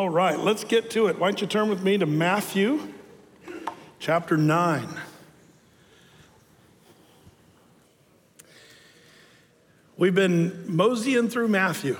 All right, let's get to it. Why don't you turn with me to Matthew chapter 9. We've been moseying through Matthew.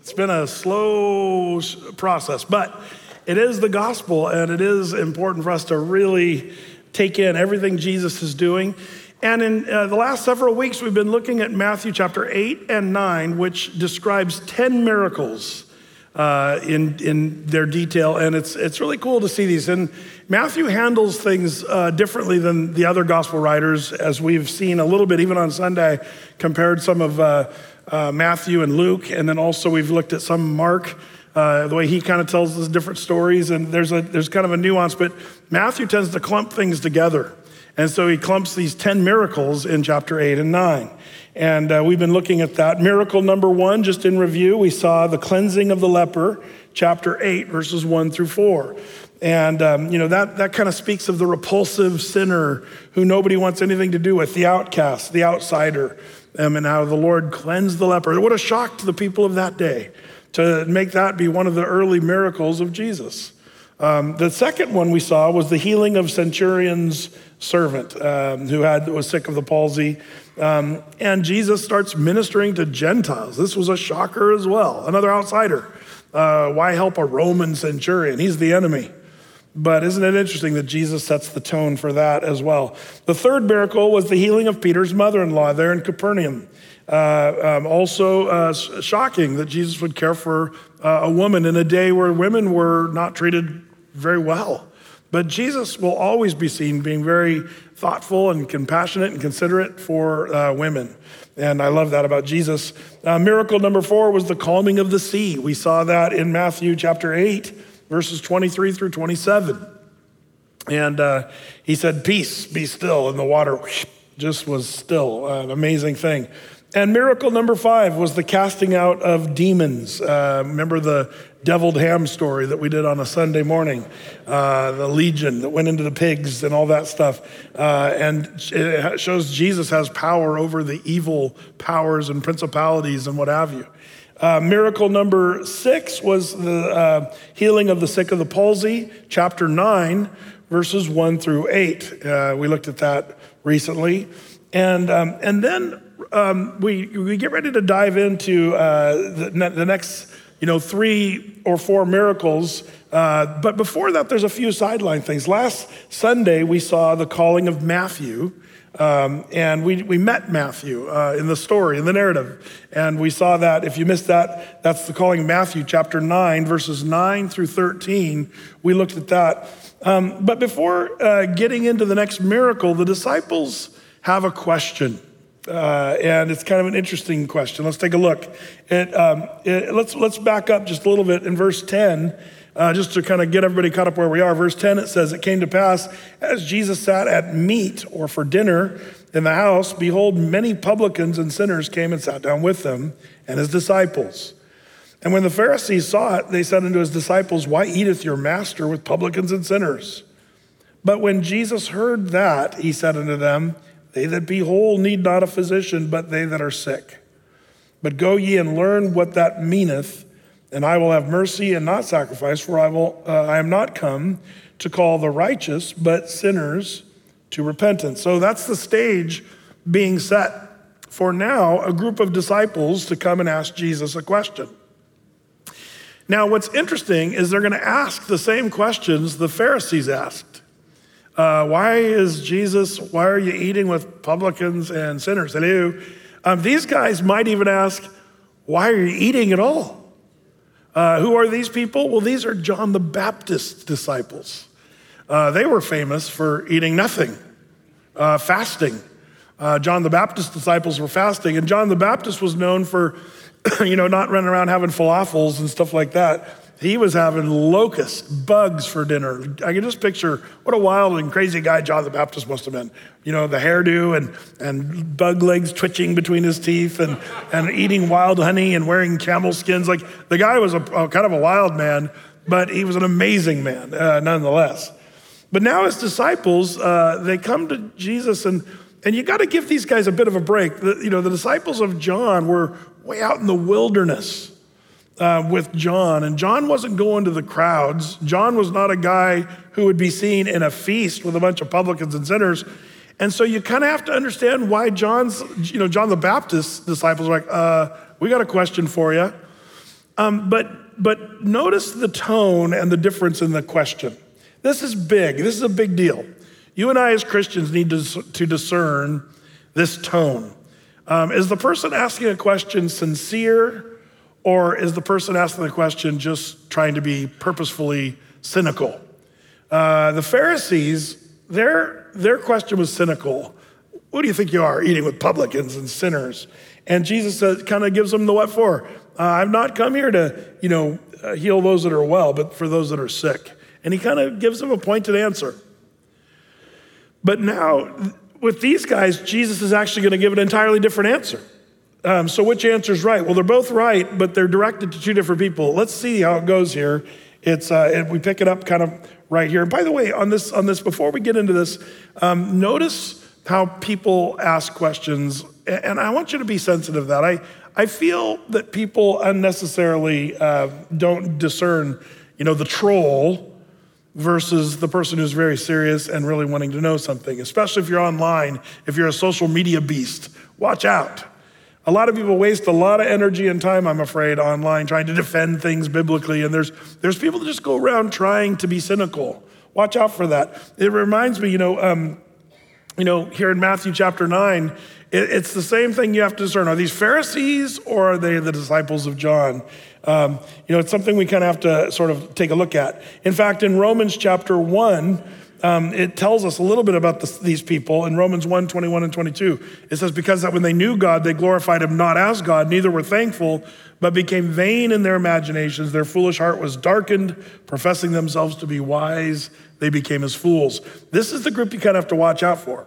It's been a slow process, but it is the gospel, and it is important for us to really take in everything Jesus is doing. And in uh, the last several weeks, we've been looking at Matthew chapter 8 and 9, which describes 10 miracles uh, in, in their detail. And it's, it's really cool to see these. And Matthew handles things uh, differently than the other gospel writers, as we've seen a little bit even on Sunday, compared some of uh, uh Matthew and Luke. And then also we've looked at some Mark. Uh, the way he kind of tells us different stories, and there's a there's kind of a nuance, but Matthew tends to clump things together, and so he clumps these ten miracles in chapter eight and nine. And uh, we've been looking at that. Miracle number one, just in review, we saw the cleansing of the leper, chapter 8, verses 1 through 4. And, um, you know, that, that kind of speaks of the repulsive sinner who nobody wants anything to do with, the outcast, the outsider, um, and how the Lord cleansed the leper. What a shock to the people of that day to make that be one of the early miracles of Jesus. Um, the second one we saw was the healing of centurion's servant um, who had was sick of the palsy um, and Jesus starts ministering to Gentiles. This was a shocker as well. Another outsider. Uh, why help a Roman centurion? He's the enemy. But isn't it interesting that Jesus sets the tone for that as well? The third miracle was the healing of Peter's mother in law there in Capernaum. Uh, um, also, uh, shocking that Jesus would care for uh, a woman in a day where women were not treated very well. But Jesus will always be seen being very thoughtful and compassionate and considerate for uh, women. And I love that about Jesus. Uh, miracle number four was the calming of the sea. We saw that in Matthew chapter 8, verses 23 through 27. And uh, he said, Peace, be still. And the water just was still. An amazing thing. And miracle number five was the casting out of demons. Uh, remember the deviled ham story that we did on a Sunday morning, uh, the legion that went into the pigs and all that stuff. Uh, and it shows Jesus has power over the evil powers and principalities and what have you. Uh, miracle number six was the uh, healing of the sick of the palsy, chapter nine, verses one through eight. Uh, we looked at that recently. And, um, and then um, we, we get ready to dive into uh, the, the next you know, three or four miracles. Uh, but before that, there's a few sideline things. Last Sunday, we saw the calling of Matthew. Um, and we, we met Matthew uh, in the story, in the narrative. And we saw that. If you missed that, that's the calling of Matthew, chapter 9, verses 9 through 13. We looked at that. Um, but before uh, getting into the next miracle, the disciples have a question. Uh, and it's kind of an interesting question. Let's take a look. It, um, it, let's, let's back up just a little bit in verse 10, uh, just to kind of get everybody caught up where we are. Verse 10, it says, It came to pass as Jesus sat at meat or for dinner in the house, behold, many publicans and sinners came and sat down with them and his disciples. And when the Pharisees saw it, they said unto his disciples, Why eateth your master with publicans and sinners? But when Jesus heard that, he said unto them, they that be whole need not a physician, but they that are sick. But go ye and learn what that meaneth, and I will have mercy and not sacrifice, for I, will, uh, I am not come to call the righteous, but sinners to repentance. So that's the stage being set for now a group of disciples to come and ask Jesus a question. Now, what's interesting is they're going to ask the same questions the Pharisees asked. Uh, why is Jesus, why are you eating with publicans and sinners? Hello. Um, these guys might even ask, why are you eating at all? Uh, who are these people? Well, these are John the Baptist's disciples. Uh, they were famous for eating nothing, uh, fasting. Uh, John the Baptist's disciples were fasting, and John the Baptist was known for, you know, not running around having falafels and stuff like that. He was having locusts, bugs for dinner. I can just picture what a wild and crazy guy John the Baptist must have been. You know, the hairdo and, and bug legs twitching between his teeth and, and eating wild honey and wearing camel skins. Like the guy was a, a kind of a wild man, but he was an amazing man uh, nonetheless. But now his disciples, uh, they come to Jesus and and you got to give these guys a bit of a break. The, you know, the disciples of John were way out in the wilderness. Uh, with John, and John wasn't going to the crowds. John was not a guy who would be seen in a feast with a bunch of publicans and sinners. And so you kind of have to understand why John's, you know, John the Baptist's disciples are like, uh, we got a question for you. Um, but, but notice the tone and the difference in the question. This is big. This is a big deal. You and I, as Christians, need to, to discern this tone. Um, is the person asking a question sincere, or is the person asking the question just trying to be purposefully cynical? Uh, the Pharisees, their, their question was cynical. Who do you think you are, eating with publicans and sinners? And Jesus kind of gives them the what for. Uh, I've not come here to, you know, uh, heal those that are well, but for those that are sick. And he kind of gives them a pointed answer. But now, with these guys, Jesus is actually going to give an entirely different answer. Um, so, which answer is right? Well, they're both right, but they're directed to two different people. Let's see how it goes here. It's uh, we pick it up kind of right here. And by the way, on this, on this, before we get into this, um, notice how people ask questions, and I want you to be sensitive to that. I, I feel that people unnecessarily uh, don't discern, you know, the troll versus the person who's very serious and really wanting to know something, especially if you're online, if you're a social media beast. Watch out. A lot of people waste a lot of energy and time, I'm afraid, online trying to defend things biblically. And there's, there's people that just go around trying to be cynical. Watch out for that. It reminds me, you know, um, you know, here in Matthew chapter 9, it, it's the same thing you have to discern. Are these Pharisees or are they the disciples of John? Um, you know, it's something we kind of have to sort of take a look at. In fact, in Romans chapter 1, um, it tells us a little bit about this, these people in Romans 1 21 and 22. It says, Because that when they knew God, they glorified him not as God, neither were thankful, but became vain in their imaginations. Their foolish heart was darkened, professing themselves to be wise, they became as fools. This is the group you kind of have to watch out for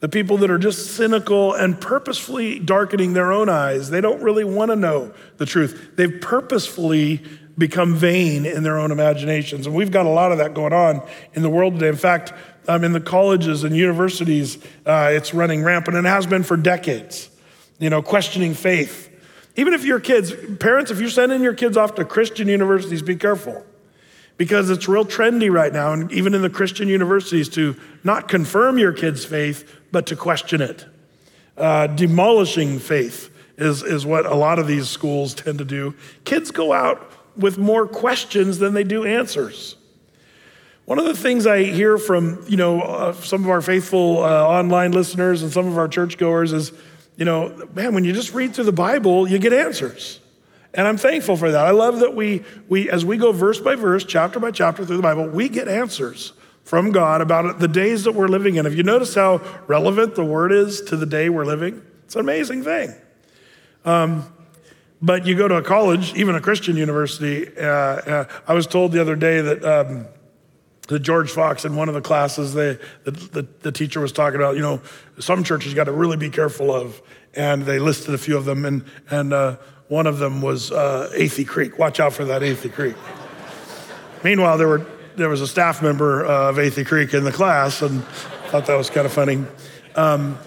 the people that are just cynical and purposefully darkening their own eyes. They don't really want to know the truth. They've purposefully become vain in their own imaginations. And we've got a lot of that going on in the world today. In fact, um, in the colleges and universities, uh, it's running rampant and has been for decades. You know, questioning faith. Even if your kids, parents, if you're sending your kids off to Christian universities, be careful because it's real trendy right now, and even in the Christian universities, to not confirm your kids' faith, but to question it. Uh, demolishing faith is, is what a lot of these schools tend to do. Kids go out with more questions than they do answers. One of the things I hear from you know uh, some of our faithful uh, online listeners and some of our churchgoers is, you know, man, when you just read through the Bible, you get answers. And I'm thankful for that. I love that we, we, as we go verse by verse, chapter by chapter through the Bible, we get answers from God about the days that we're living in. If you notice how relevant the word is to the day we're living, it's an amazing thing. Um, but you go to a college, even a Christian university. Uh, uh, I was told the other day that um, the George Fox in one of the classes, they, the, the, the teacher was talking about, you know, some churches you got to really be careful of. And they listed a few of them, and, and uh, one of them was uh, Athey Creek. Watch out for that Athey Creek. Meanwhile, there were there was a staff member uh, of Athey Creek in the class, and thought that was kind of funny. Um,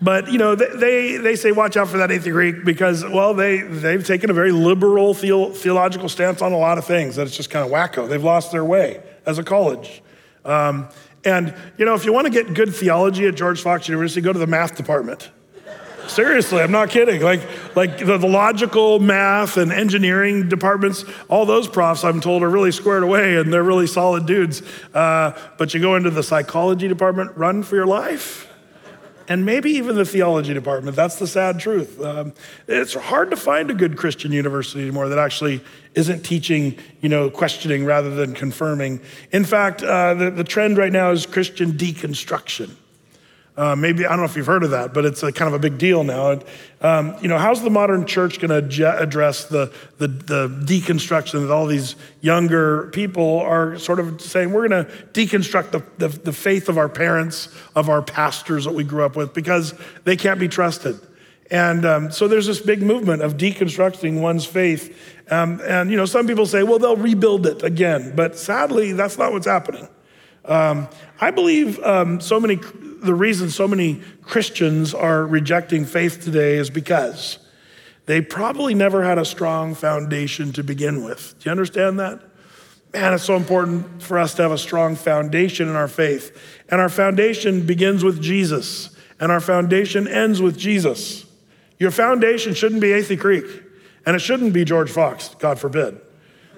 but you know, they, they say watch out for that Athey Creek because well, they they've taken a very liberal theological stance on a lot of things. That it's just kind of wacko. They've lost their way as a college. Um, and you know, if you want to get good theology at George Fox University, go to the math department. Seriously, I'm not kidding. Like, like the, the, logical math and engineering departments, all those profs, I'm told, are really squared away and they're really solid dudes. Uh, but you go into the psychology department, run for your life. And maybe even the theology department. That's the sad truth. Um, it's hard to find a good Christian university anymore that actually isn't teaching, you know, questioning rather than confirming. In fact, uh, the, the trend right now is Christian deconstruction. Uh, maybe, I don't know if you've heard of that, but it's a kind of a big deal now. Um, you know, how's the modern church going to address the, the, the, deconstruction that all these younger people are sort of saying, we're going to deconstruct the, the, the faith of our parents, of our pastors that we grew up with, because they can't be trusted. And um, so there's this big movement of deconstructing one's faith. Um, and, you know, some people say, well, they'll rebuild it again. But sadly, that's not what's happening. Um, I believe um, so many the reason so many Christians are rejecting faith today is because they probably never had a strong foundation to begin with. Do you understand that? Man, it's so important for us to have a strong foundation in our faith. And our foundation begins with Jesus, and our foundation ends with Jesus. Your foundation shouldn't be Athey Creek, and it shouldn't be George Fox, God forbid.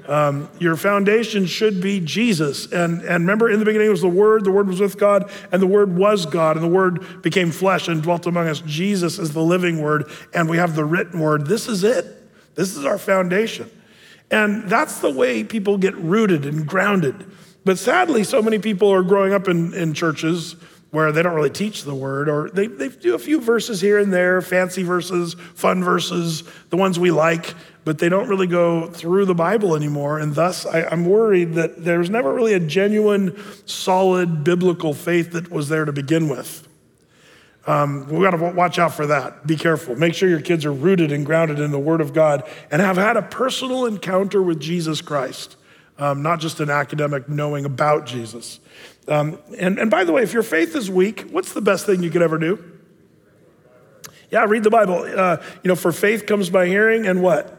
Um, your foundation should be Jesus. And, and remember, in the beginning was the Word, the Word was with God, and the Word was God, and the Word became flesh and dwelt among us. Jesus is the living Word, and we have the written Word. This is it. This is our foundation. And that's the way people get rooted and grounded. But sadly, so many people are growing up in, in churches where they don't really teach the word, or they, they do a few verses here and there, fancy verses, fun verses, the ones we like, but they don't really go through the Bible anymore. And thus, I, I'm worried that there's never really a genuine, solid biblical faith that was there to begin with. Um, we got to watch out for that. Be careful. Make sure your kids are rooted and grounded in the Word of God and have had a personal encounter with Jesus Christ, um, not just an academic knowing about Jesus. Um, and, and by the way, if your faith is weak, what's the best thing you could ever do? Yeah, read the Bible. Uh, you know, for faith comes by hearing, and what?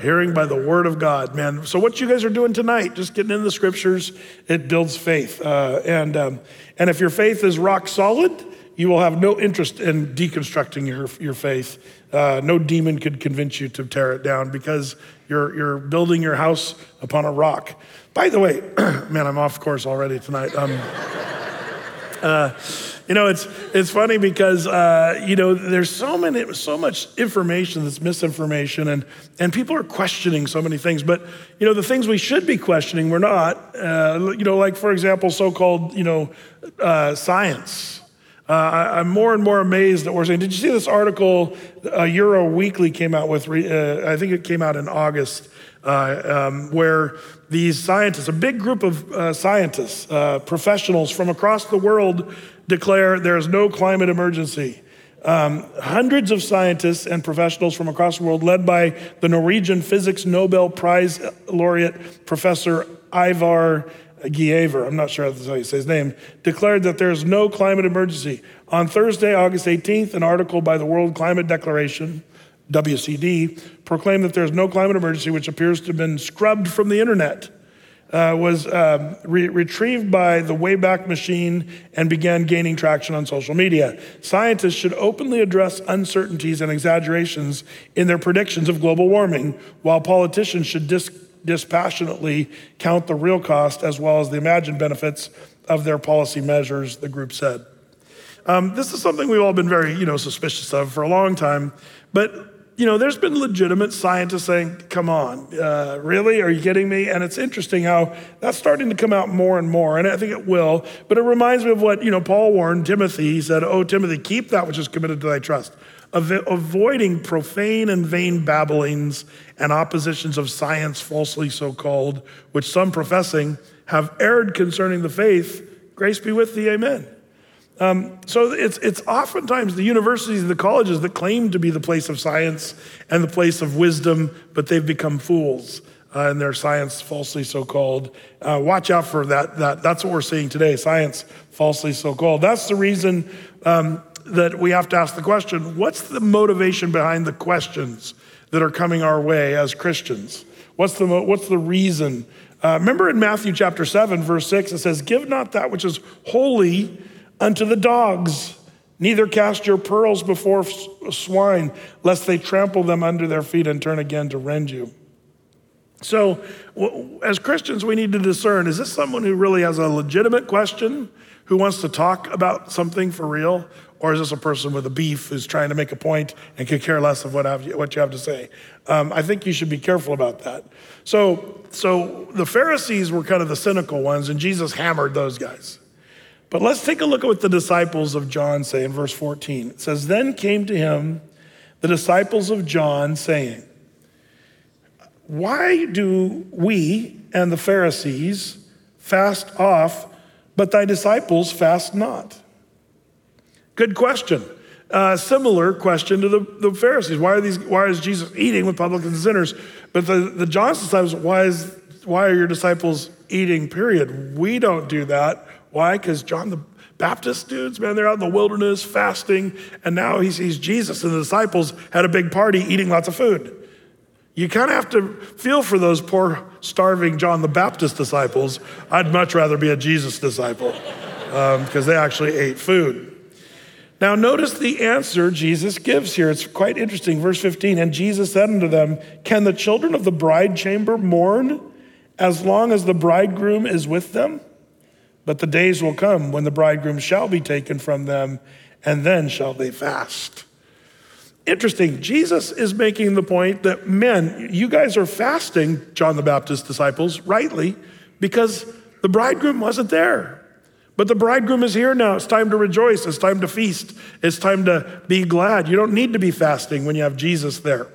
Hearing by the word of God, man. So what you guys are doing tonight, just getting in the scriptures, it builds faith. Uh, and um, and if your faith is rock solid, you will have no interest in deconstructing your your faith. Uh, no demon could convince you to tear it down because you're you're building your house upon a rock. By the way, man, I'm off course already tonight. Um, uh, you know, it's it's funny because uh, you know there's so many so much information that's misinformation, and and people are questioning so many things. But you know, the things we should be questioning, we're not. Uh, you know, like for example, so-called you know uh, science. Uh, I, am more and more amazed that we're saying. Did you see this article? Uh, Euro Weekly came out with. I think it came out in August uh, um, where these scientists, a big group of uh, scientists, uh, professionals from across the world, declare there is no climate emergency. Um, hundreds of scientists and professionals from across the world, led by the Norwegian Physics Nobel Prize laureate Professor Ivar Giaever, I'm not sure how you say his name, declared that there is no climate emergency. On Thursday, August 18th, an article by the World Climate Declaration WCD, proclaimed that there's no climate emergency, which appears to have been scrubbed from the internet, uh, was um, re- retrieved by the Wayback Machine and began gaining traction on social media. Scientists should openly address uncertainties and exaggerations in their predictions of global warming, while politicians should dis- dispassionately count the real cost as well as the imagined benefits of their policy measures, the group said. Um, this is something we've all been very, you know, suspicious of for a long time, but you know, there's been legitimate scientists saying, come on, uh, really? Are you kidding me? And it's interesting how that's starting to come out more and more, and I think it will. But it reminds me of what, you know, Paul warned Timothy. He said, Oh, Timothy, keep that which is committed to thy trust, avoiding profane and vain babblings and oppositions of science, falsely so called, which some professing have erred concerning the faith. Grace be with thee, amen. Um, so it's, it's oftentimes the universities and the colleges that claim to be the place of science and the place of wisdom, but they've become fools uh, in their science, falsely so called. Uh, watch out for that, that. That's what we're seeing today science, falsely so called. That's the reason um, that we have to ask the question what's the motivation behind the questions that are coming our way as Christians? What's the, what's the reason? Uh, remember in Matthew chapter 7, verse 6, it says, Give not that which is holy unto the dogs. Neither cast your pearls before swine, lest they trample them under their feet and turn again to rend you. So, as Christians, we need to discern is this someone who really has a legitimate question, who wants to talk about something for real? Or is this a person with a beef who's trying to make a point and could care less of what, have what you have to say? Um, I think you should be careful about that. So, so the Pharisees were kind of the cynical ones, and Jesus hammered those guys. But let's take a look at what the disciples of John say in verse 14. It says, Then came to him the disciples of John, saying, Why do we and the Pharisees fast off, but thy disciples fast not? Good question. Uh, similar question to the, the Pharisees. Why are these? Why is Jesus eating with publicans and sinners? But the, the John's disciples, why is why are your disciples eating? Period. We don't do that. Why? Because John the Baptist dudes, man, they're out in the wilderness fasting, and now he sees Jesus and the disciples had a big party eating lots of food. You kind of have to feel for those poor, starving John the Baptist disciples. I'd much rather be a Jesus disciple because um, they actually ate food. Now, notice the answer Jesus gives here. It's quite interesting. Verse 15 And Jesus said unto them, Can the children of the bride chamber mourn as long as the bridegroom is with them? But the days will come when the bridegroom shall be taken from them, and then shall they fast. Interesting. Jesus is making the point that men, you guys are fasting, John the Baptist disciples, rightly, because the bridegroom wasn't there. But the bridegroom is here now. It's time to rejoice. It's time to feast. It's time to be glad. You don't need to be fasting when you have Jesus there.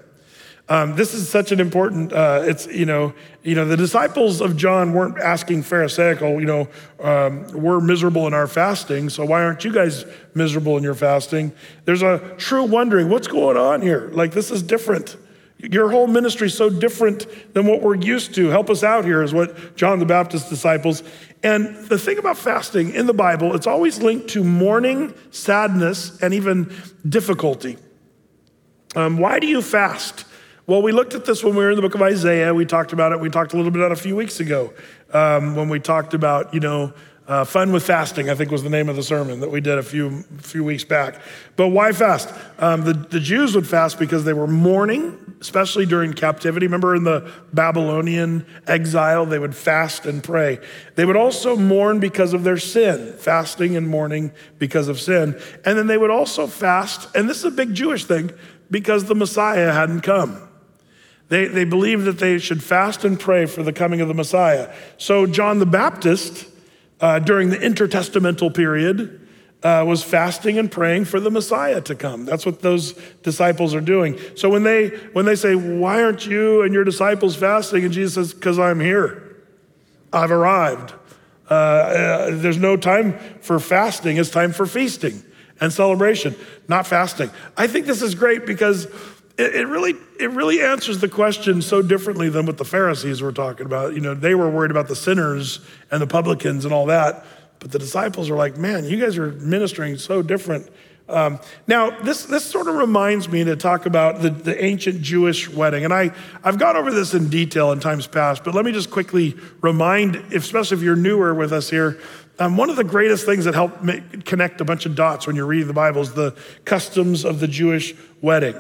Um, this is such an important. Uh, it's you know, you know, the disciples of John weren't asking Pharisaical. You know, um, we're miserable in our fasting, so why aren't you guys miserable in your fasting? There's a true wondering, what's going on here? Like this is different. Your whole ministry is so different than what we're used to. Help us out here, is what John the Baptist disciples. And the thing about fasting in the Bible, it's always linked to mourning, sadness, and even difficulty. Um, why do you fast? Well, we looked at this when we were in the book of Isaiah. We talked about it. We talked a little bit about it a few weeks ago um, when we talked about, you know, uh, fun with fasting, I think was the name of the sermon that we did a few few weeks back. But why fast? Um, the, the Jews would fast because they were mourning, especially during captivity. Remember in the Babylonian exile, they would fast and pray. They would also mourn because of their sin, fasting and mourning because of sin. And then they would also fast, and this is a big Jewish thing, because the Messiah hadn't come. They, they believed that they should fast and pray for the coming of the Messiah. So, John the Baptist, uh, during the intertestamental period, uh, was fasting and praying for the Messiah to come. That's what those disciples are doing. So when they when they say, "Why aren't you and your disciples fasting?" and Jesus says, "Because I'm here. I've arrived. Uh, uh, there's no time for fasting. It's time for feasting and celebration, not fasting." I think this is great because it, it, really it really answers the question so differently than what the Pharisees were talking about. You know, they were worried about the sinners and the publicans and all that, but the disciples are like, man, you guys are ministering so different. Um, now, this, this sort of reminds me to talk about the, the ancient Jewish wedding. And I, I've gone over this in detail in times past, but let me just quickly remind, especially if you're newer with us here, um, one of the greatest things that help make, connect a bunch of dots when you're reading the Bible is the customs of the Jewish wedding.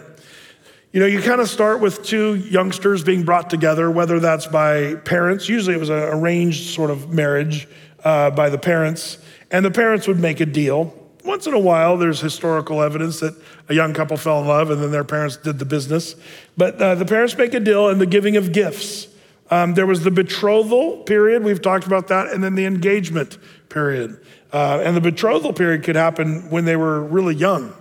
You know, you kind of start with two youngsters being brought together, whether that's by parents. Usually it was an arranged sort of marriage uh, by the parents, and the parents would make a deal. Once in a while, there's historical evidence that a young couple fell in love and then their parents did the business. But uh, the parents make a deal and the giving of gifts. Um, there was the betrothal period, we've talked about that, and then the engagement period. Uh, and the betrothal period could happen when they were really young.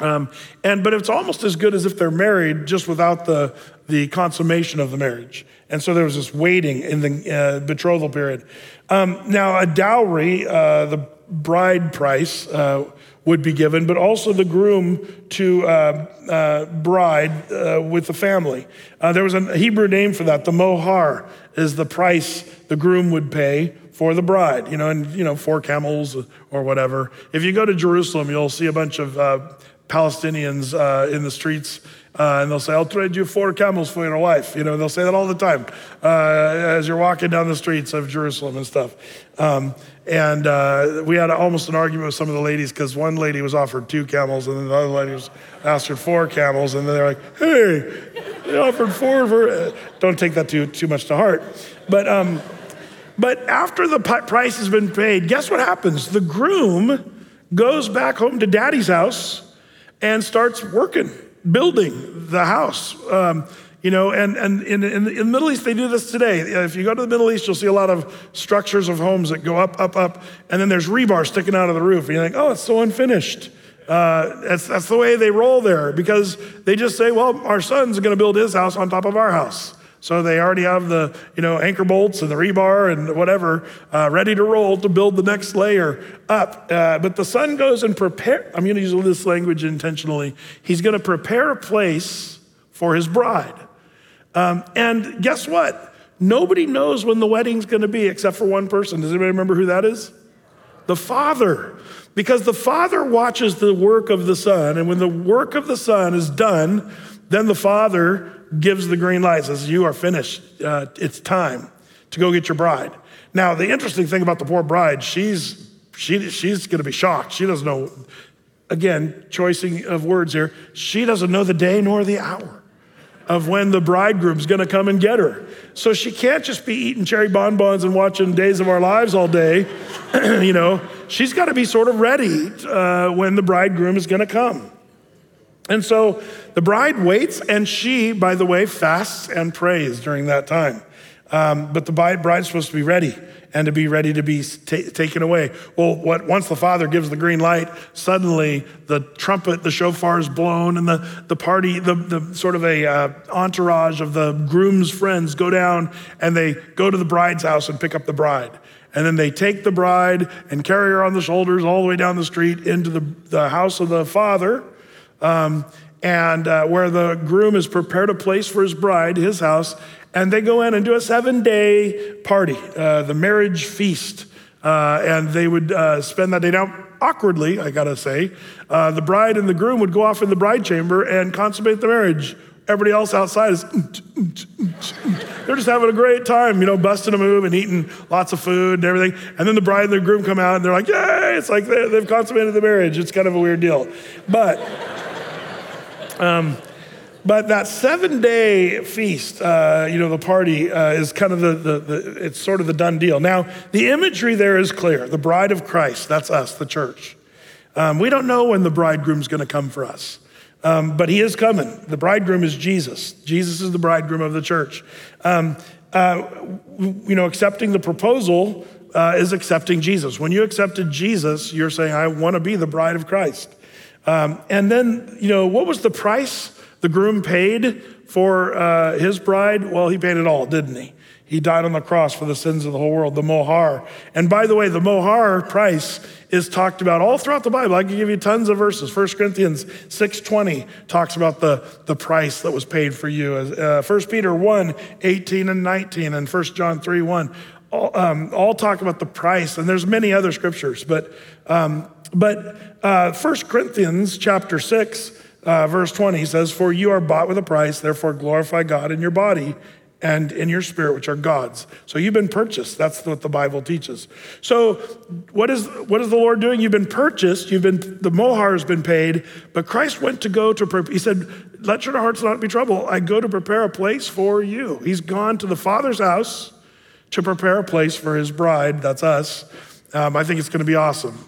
Um, and but it's almost as good as if they're married, just without the the consummation of the marriage. And so there was this waiting in the uh, betrothal period. Um, now, a dowry, uh, the bride price, uh, would be given, but also the groom to uh, uh, bride uh, with the family. there was a Hebrew name for that. The mohar is the price the groom would pay for the bride. You know, and you know, four camels or whatever. If you go to Jerusalem, you'll see a bunch of Palestinians uh, in the streets, uh, and they'll say, I'll trade you four camels for your wife. You know, they'll say that all the time uh, as you're walking down the streets of Jerusalem and stuff. Um, and uh, we had almost an argument with some of the ladies because one lady was offered two camels, and then the other lady was asked for four camels, and then they're like, hey, they offered four for. Don't take that too, too much to heart. But, um, but after the price has been paid, guess what happens? The groom goes back home to daddy's house and starts working, building the house. Um, you know, and, and in, in, the, Middle East, they do this today. If you go to the Middle East, you'll see a lot of structures of homes that go up, up, up, and then there's rebar sticking out of the roof. And you're like, oh, it's so unfinished. Uh, that's, that's the way they roll there because they just say, well, our son's going to build his house on top of our house. So they already have the, you know, anchor bolts and the rebar and whatever uh, ready to roll to build the next layer up. Uh, but the son goes and prepare. I'm going to use this language intentionally. He's going to prepare a place for his bride. Um, and guess what? Nobody knows when the wedding's going to be except for one person. Does anybody remember who that is? The Father. Because the Father watches the work of the Son, and when the work of the Son is done, then the Father gives the green light, says, You are finished. Uh, it's time to go get your bride. Now, the interesting thing about the poor bride, she's, she, she's going to be shocked. She doesn't know, again, choicing of words here, she doesn't know the day nor the hour of when the bridegroom's going to come and get her. So she can't just be eating cherry bonbons and watching Days of Our Lives all day. you know, she's got to be sort of ready uh, when the bridegroom is going to come. And so the bride waits, and she, by the way, fasts and prays during that time. Um, but the bride's supposed to be ready and to be ready to be t- taken away. Well, what, once the father gives the green light, suddenly the trumpet, the shofar is blown, and the, the party, the, the sort of a uh, entourage of the groom's friends go down and they go to the bride's house and pick up the bride. And then they take the bride and carry her on the shoulders all the way down the street into the, the house of the father. Um, and uh, where the groom has prepared a place for his bride, his house, and they go in and do a seven day party, uh, the marriage feast. Uh, and they would uh, spend that day. Now, awkwardly, I gotta say, uh, the bride and the groom would go off in the bride chamber and consummate the marriage. Everybody else outside is, they're just having a great time, you know, busting a move and eating lots of food and everything. And then the bride and the groom come out and they're like, yay, it's like they've consummated the marriage. It's kind of a weird deal. But, um, but that seven day feast, uh, you know, the party uh, is kind of the, the, the, it's sort of the done deal. Now, the imagery there is clear. The bride of Christ, that's us, the church. Um, we don't know when the bridegroom's going to come for us, um, but he is coming. The bridegroom is Jesus. Jesus is the bridegroom of the church. Um, uh, you know, accepting the proposal uh, is accepting Jesus. When you accepted Jesus, you're saying, I want to be the bride of Christ. Um, and then, you know, what was the price? The groom paid for uh, his bride. Well, he paid it all, didn't he? He died on the cross for the sins of the whole world, the mohar. And by the way, the mohar price is talked about all throughout the Bible. I can give you tons of verses. 1 Corinthians 6.20 talks about the, the price that was paid for you. Uh, 1 Peter 1, 18 and 19, and 1 John 3, 1. All, um, all talk about the price, and there's many other scriptures. But, um, but uh, 1 Corinthians chapter 6 uh, verse 20 says, For you are bought with a price, therefore glorify God in your body and in your spirit, which are God's. So you've been purchased. That's what the Bible teaches. So what is what is the Lord doing? You've been purchased. You've been the mohar has been paid, but Christ went to go to. He said, "Let your hearts not be troubled. I go to prepare a place for you." He's gone to the Father's house to prepare a place for His bride. That's us. Um, I think it's going to be awesome.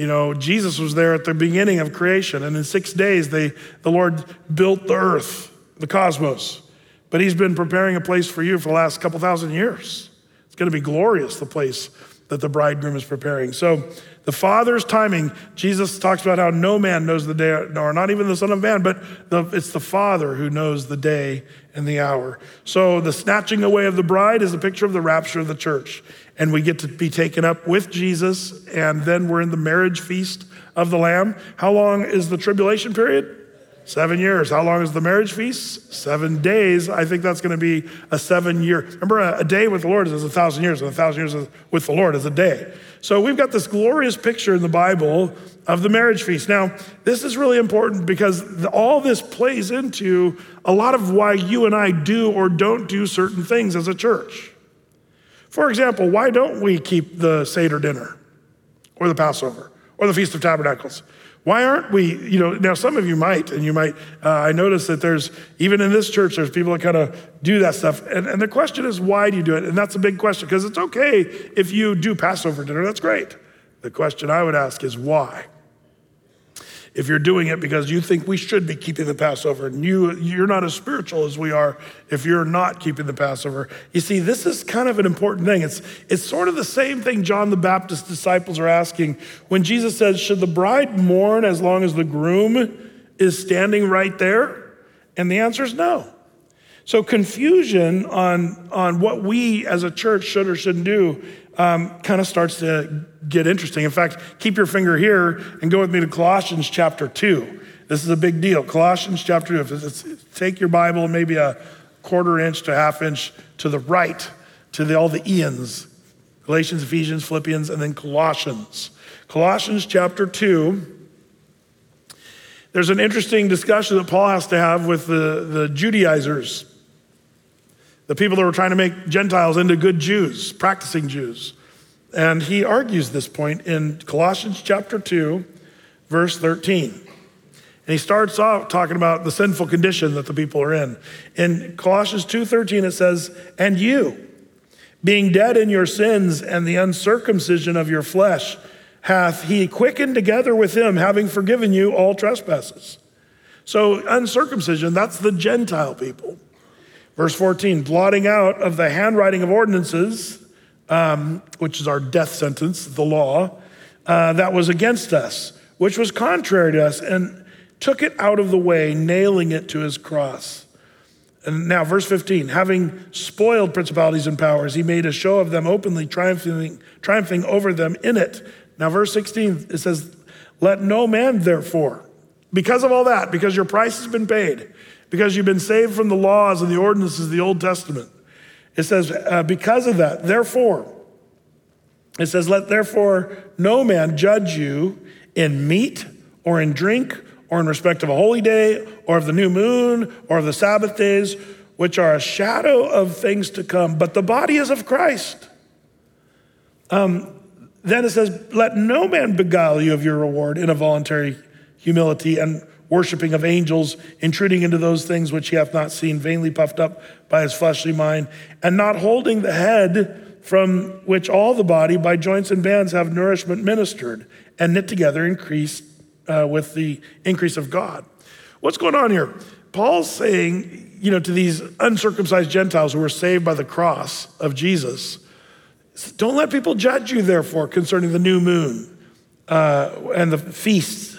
You know, Jesus was there at the beginning of creation, and in six days, they, the Lord built the earth, the cosmos. But He's been preparing a place for you for the last couple thousand years. It's going to be glorious, the place that the bridegroom is preparing. So, the Father's timing, Jesus talks about how no man knows the day, nor not even the Son of Man, but the, it's the Father who knows the day and the hour. So, the snatching away of the bride is a picture of the rapture of the church and we get to be taken up with Jesus, and then we're in the marriage feast of the Lamb. How long is the tribulation period? Seven years. How long is the marriage feast? Seven days. I think that's going to be a seven year. Remember, a, day with the Lord is a thousand years, and a thousand years with the Lord is a day. So we've got this glorious picture in the Bible of the marriage feast. Now, this is really important because all this plays into a lot of why you and I do or don't do certain things as a church. For example, why don't we keep the Seder dinner or the Passover or the Feast of Tabernacles? Why aren't we, you know, now some of you might, and you might, uh, I notice that there's, even in this church, there's people that kind of do that stuff. And, and the question is, why do you do it? And that's a big question because it's okay if you do Passover dinner, that's great. The question I would ask is, why? If you're doing it because you think we should be keeping the Passover, and you, you're not as spiritual as we are if you're not keeping the Passover. You see, this is kind of an important thing. It's, it's sort of the same thing John the Baptist's disciples are asking when Jesus says, Should the bride mourn as long as the groom is standing right there? And the answer is no. So, confusion on, on what we as a church should or shouldn't do um, kind of starts to get interesting. In fact, keep your finger here and go with me to Colossians chapter 2. This is a big deal. Colossians chapter 2. take your Bible maybe a quarter inch to half inch to the right, to the, all the Ian's. Galatians, Ephesians, Philippians, and then Colossians. Colossians chapter 2. There's an interesting discussion that Paul has to have with the, the Judaizers, the people that were trying to make Gentiles into good Jews, practicing Jews. And he argues this point in Colossians chapter 2, verse 13. And he starts off talking about the sinful condition that the people are in. In Colossians 2:13 it says, "And you, being dead in your sins and the uncircumcision of your flesh, hath he quickened together with him, having forgiven you all trespasses." So uncircumcision, that's the Gentile people. Verse 14, blotting out of the handwriting of ordinances, um, which is our death sentence, the law, uh, that was against us, which was contrary to us, and took it out of the way, nailing it to his cross. And now, verse 15, having spoiled principalities and powers, he made a show of them openly, triumphing, triumphing over them in it. Now, verse 16, it says, Let no man, therefore, because of all that, because your price has been paid, because you've been saved from the laws and the ordinances of the Old Testament, it says, uh, because of that, therefore, it says, let therefore no man judge you in meat or in drink or in respect of a holy day or of the new moon or of the Sabbath days, which are a shadow of things to come, but the body is of Christ. Um, then it says, let no man beguile you of your reward in a voluntary humility and worshiping of angels, intruding into those things which he hath not seen, vainly puffed up by his fleshly mind, and not holding the head from which all the body by joints and bands have nourishment ministered and knit together increased uh, with the increase of God. What's going on here? Paul's saying, you know, to these uncircumcised Gentiles who were saved by the cross of Jesus, don't let people judge you, therefore, concerning the new moon uh, and the feasts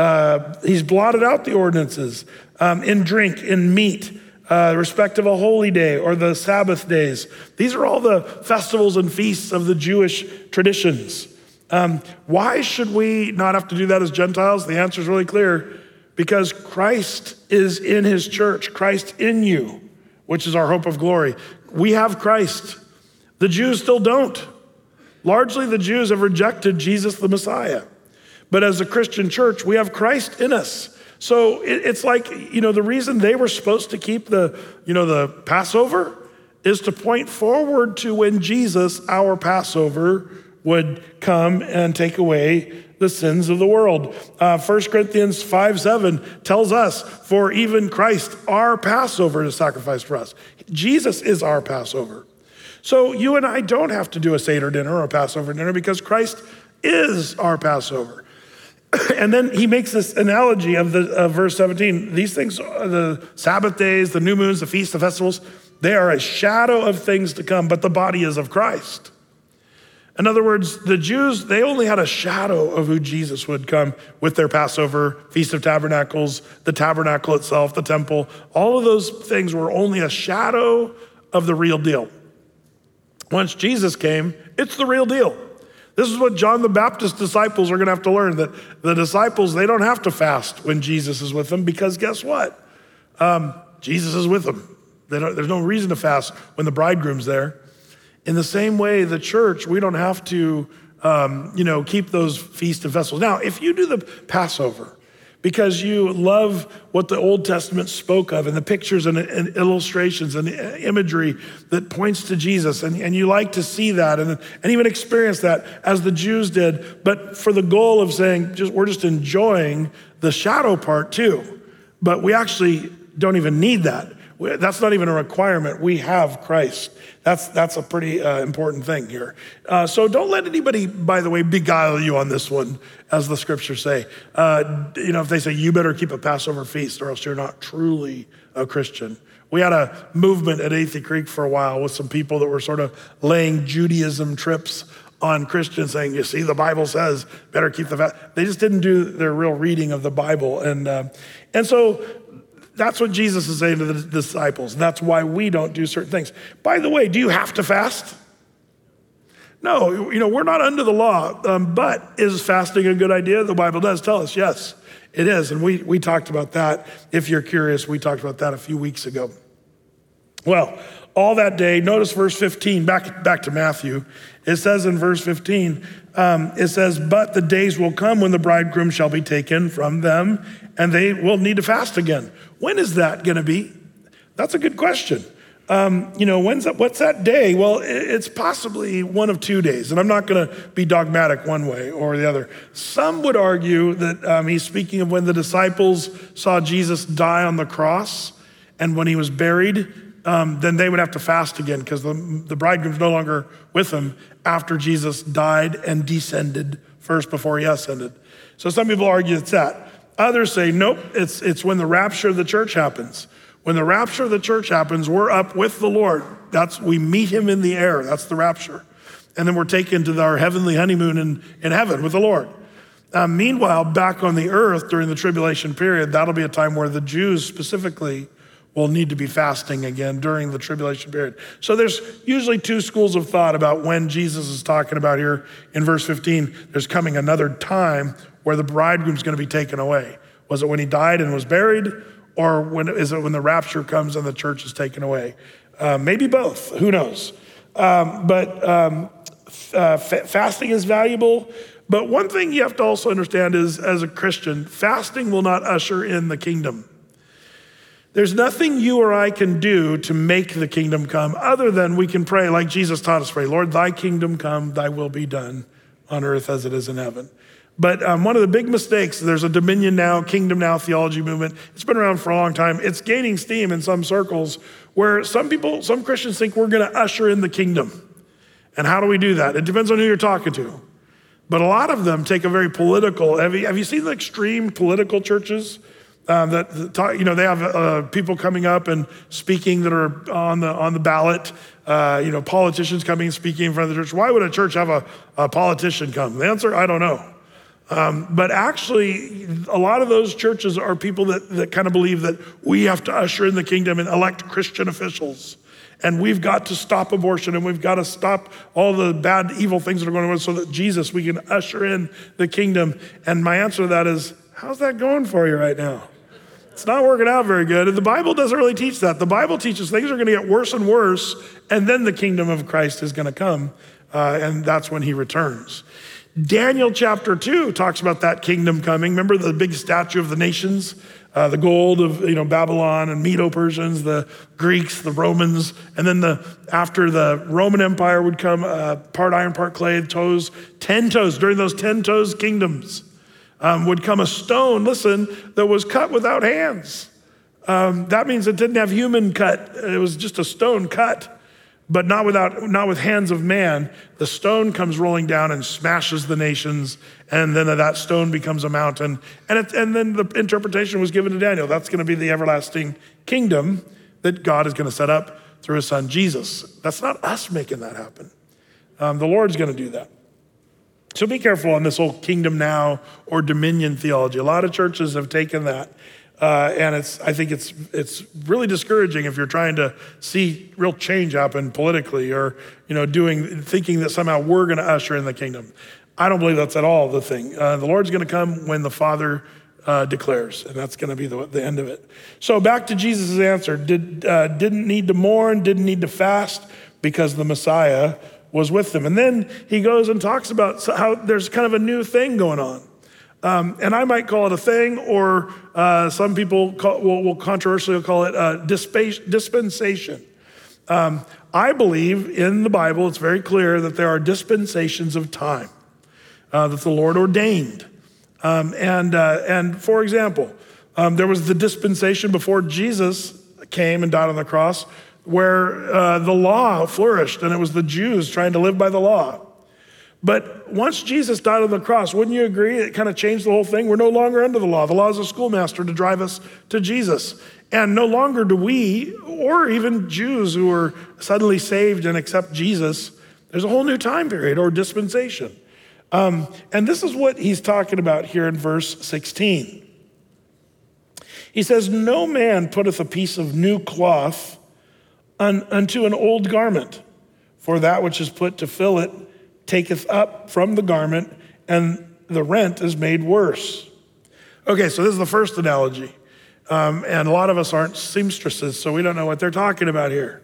uh, he's blotted out the ordinances um, in drink, in meat, uh, respect of a holy day or the Sabbath days. These are all the festivals and feasts of the Jewish traditions. Um, why should we not have to do that as Gentiles? The answer is really clear because Christ is in his church, Christ in you, which is our hope of glory. We have Christ. The Jews still don't. Largely, the Jews have rejected Jesus the Messiah. But as a Christian church, we have Christ in us. So it's like, you know, the reason they were supposed to keep the, you know, the Passover is to point forward to when Jesus, our Passover, would come and take away the sins of the world. Uh, 1 Corinthians 5 7 tells us, For even Christ, our Passover, is sacrificed for us. Jesus is our Passover. So you and I don't have to do a Seder dinner or a Passover dinner because Christ is our Passover. and then he makes this analogy of the of verse 17. These things, the Sabbath days, the new moons, the feasts, the festivals, they are a shadow of things to come, but the body is of Christ. In other words, the Jews, they only had a shadow of who Jesus would come with their Passover, Feast of Tabernacles, the tabernacle itself, the temple. All of those things were only a shadow of the real deal. Once Jesus came, it's the real deal. This is what John the Baptist's disciples are going to have to learn that the disciples, they don't have to fast when Jesus is with them because guess what? Um, Jesus is with them. there's no reason to fast when the bridegroom's there. In the same way, the church, we don't have to, um, you know, keep those feast and festivals. Now, if you do the Passover, because you love what the Old Testament spoke of and the pictures and, and, illustrations and uh, imagery that points to Jesus. And, and you like to see that and, and even experience that as the Jews did, but for the goal of saying, just, we're just enjoying the shadow part too. But we actually don't even need that. That's not even a requirement. We have Christ. That's, that's a pretty uh, important thing here. Uh, so don't let anybody, by the way, beguile you on this one, as the scriptures say. Uh, you know, if they say, you better keep a Passover feast or else you're not truly a Christian. We had a movement at Athey Creek for a while with some people that were sort of laying Judaism trips on Christians saying, you see, the Bible says, better keep the fast. They just didn't do their real reading of the Bible. And, uh, and so that's what Jesus is saying to the disciples. That's why we don't do certain things. By the way, do you have to fast? No, you know, we're not under the law, um, but is fasting a good idea? The Bible does tell us, yes, it is. And we, we talked about that. If you're curious, we talked about that a few weeks ago. Well, all that day. Notice verse 15, back, back to Matthew. It says in verse 15, um, it says, But the days will come when the bridegroom shall be taken from them, and they will need to fast again. When is that going to be? That's a good question. Um, you know, when's that, what's that day? Well, it's possibly one of two days, and I'm not going to be dogmatic one way or the other. Some would argue that um, he's speaking of when the disciples saw Jesus die on the cross, and when he was buried, um, then they would have to fast again because the, the bridegroom's no longer with them after Jesus died and descended first before he ascended. So some people argue it's that. Others say, nope, it's, it's when the rapture of the church happens. When the rapture of the church happens, we're up with the Lord. That's we meet him in the air. That's the rapture. And then we're taken to our heavenly honeymoon in, in heaven with the Lord. Uh, meanwhile, back on the earth during the tribulation period, that'll be a time where the Jews specifically will need to be fasting again during the tribulation period. So there's usually two schools of thought about when Jesus is talking about here in verse 15. There's coming another time where the bridegroom's going to be taken away. Was it when he died and was buried? Or when, is it when the rapture comes and the church is taken away? Uh, maybe both, who knows? Um, but um, uh, fasting is valuable. But one thing you have to also understand is, as a Christian, fasting will not usher in the kingdom. There's nothing you or I can do to make the kingdom come other than we can pray like Jesus taught us pray Lord, thy kingdom come, thy will be done on earth as it is in heaven. But um, one of the big mistakes, there's a dominion now, kingdom now theology movement. It's been around for a long time. It's gaining steam in some circles where some people, some Christians think we're going to usher in the kingdom. And how do we do that? It depends on who you're talking to. But a lot of them take a very political, have you, have you seen the extreme political churches? That, that talk, you know they have uh, people coming up and speaking that are on the on the ballot. Uh, you know politicians coming and speaking in front of the church. Why would a church have a, a politician come? The answer, I don't know. Um, but actually, a lot of those churches are people that, that kind of believe that we have to usher in the kingdom and elect Christian officials. And we've got to stop abortion and we've got to stop all the bad, evil things that are going on so that Jesus, we can usher in the kingdom. And my answer to that is, how's that going for you right now? It's not working out very good. And the Bible doesn't really teach that. The Bible teaches things are going to get worse and worse, and then the kingdom of Christ is going to come, uh, and that's when he returns. Daniel chapter 2 talks about that kingdom coming. Remember the big statue of the nations? Uh, the gold of you know Babylon and Medo-Persians, the Greeks, the Romans, and then the after the Roman Empire would come, uh, part iron, part clay, toes, ten toes. During those ten toes kingdoms, um, would come a stone. Listen, that was cut without hands. Um, that means it didn't have human cut. It was just a stone cut but not without not with hands of man the stone comes rolling down and smashes the nations and then that stone becomes a mountain and, it, and then the interpretation was given to daniel that's going to be the everlasting kingdom that god is going to set up through his son jesus that's not us making that happen um, the lord's going to do that so be careful on this whole kingdom now or dominion theology a lot of churches have taken that uh, and it's, I think it's, it's really discouraging if you're trying to see real change happen politically or, you know, doing, thinking that somehow we're going to usher in the kingdom. I don't believe that's at all the thing. Uh, the Lord's going to come when the Father uh, declares, and that's going to be the, the, end of it. So back to Jesus' answer. Did, uh, didn't need to mourn, didn't need to fast because the Messiah was with them. And then he goes and talks about how there's kind of a new thing going on. Um, and I might call it a thing, or uh, some people call, will, will, controversially call it a dispensation. Um, I believe in the Bible, it's very clear that there are dispensations of time uh, that the Lord ordained. Um, and, uh, and for example, um, there was the dispensation before Jesus came and died on the cross where uh, the law flourished, and it was the Jews trying to live by the law. But once Jesus died on the cross, wouldn't you agree? It kind of changed the whole thing. We're no longer under the law. The law is a schoolmaster to drive us to Jesus. And no longer do we, or even Jews who are suddenly saved and accept Jesus, there's a whole new time period or dispensation. Um, and this is what he's talking about here in verse 16. He says, No man putteth a piece of new cloth unto an old garment, for that which is put to fill it taketh up from the garment, and the rent is made worse. Okay, so this is the first analogy. Um, and a lot of us aren't seamstresses, so we don't know what they're talking about here.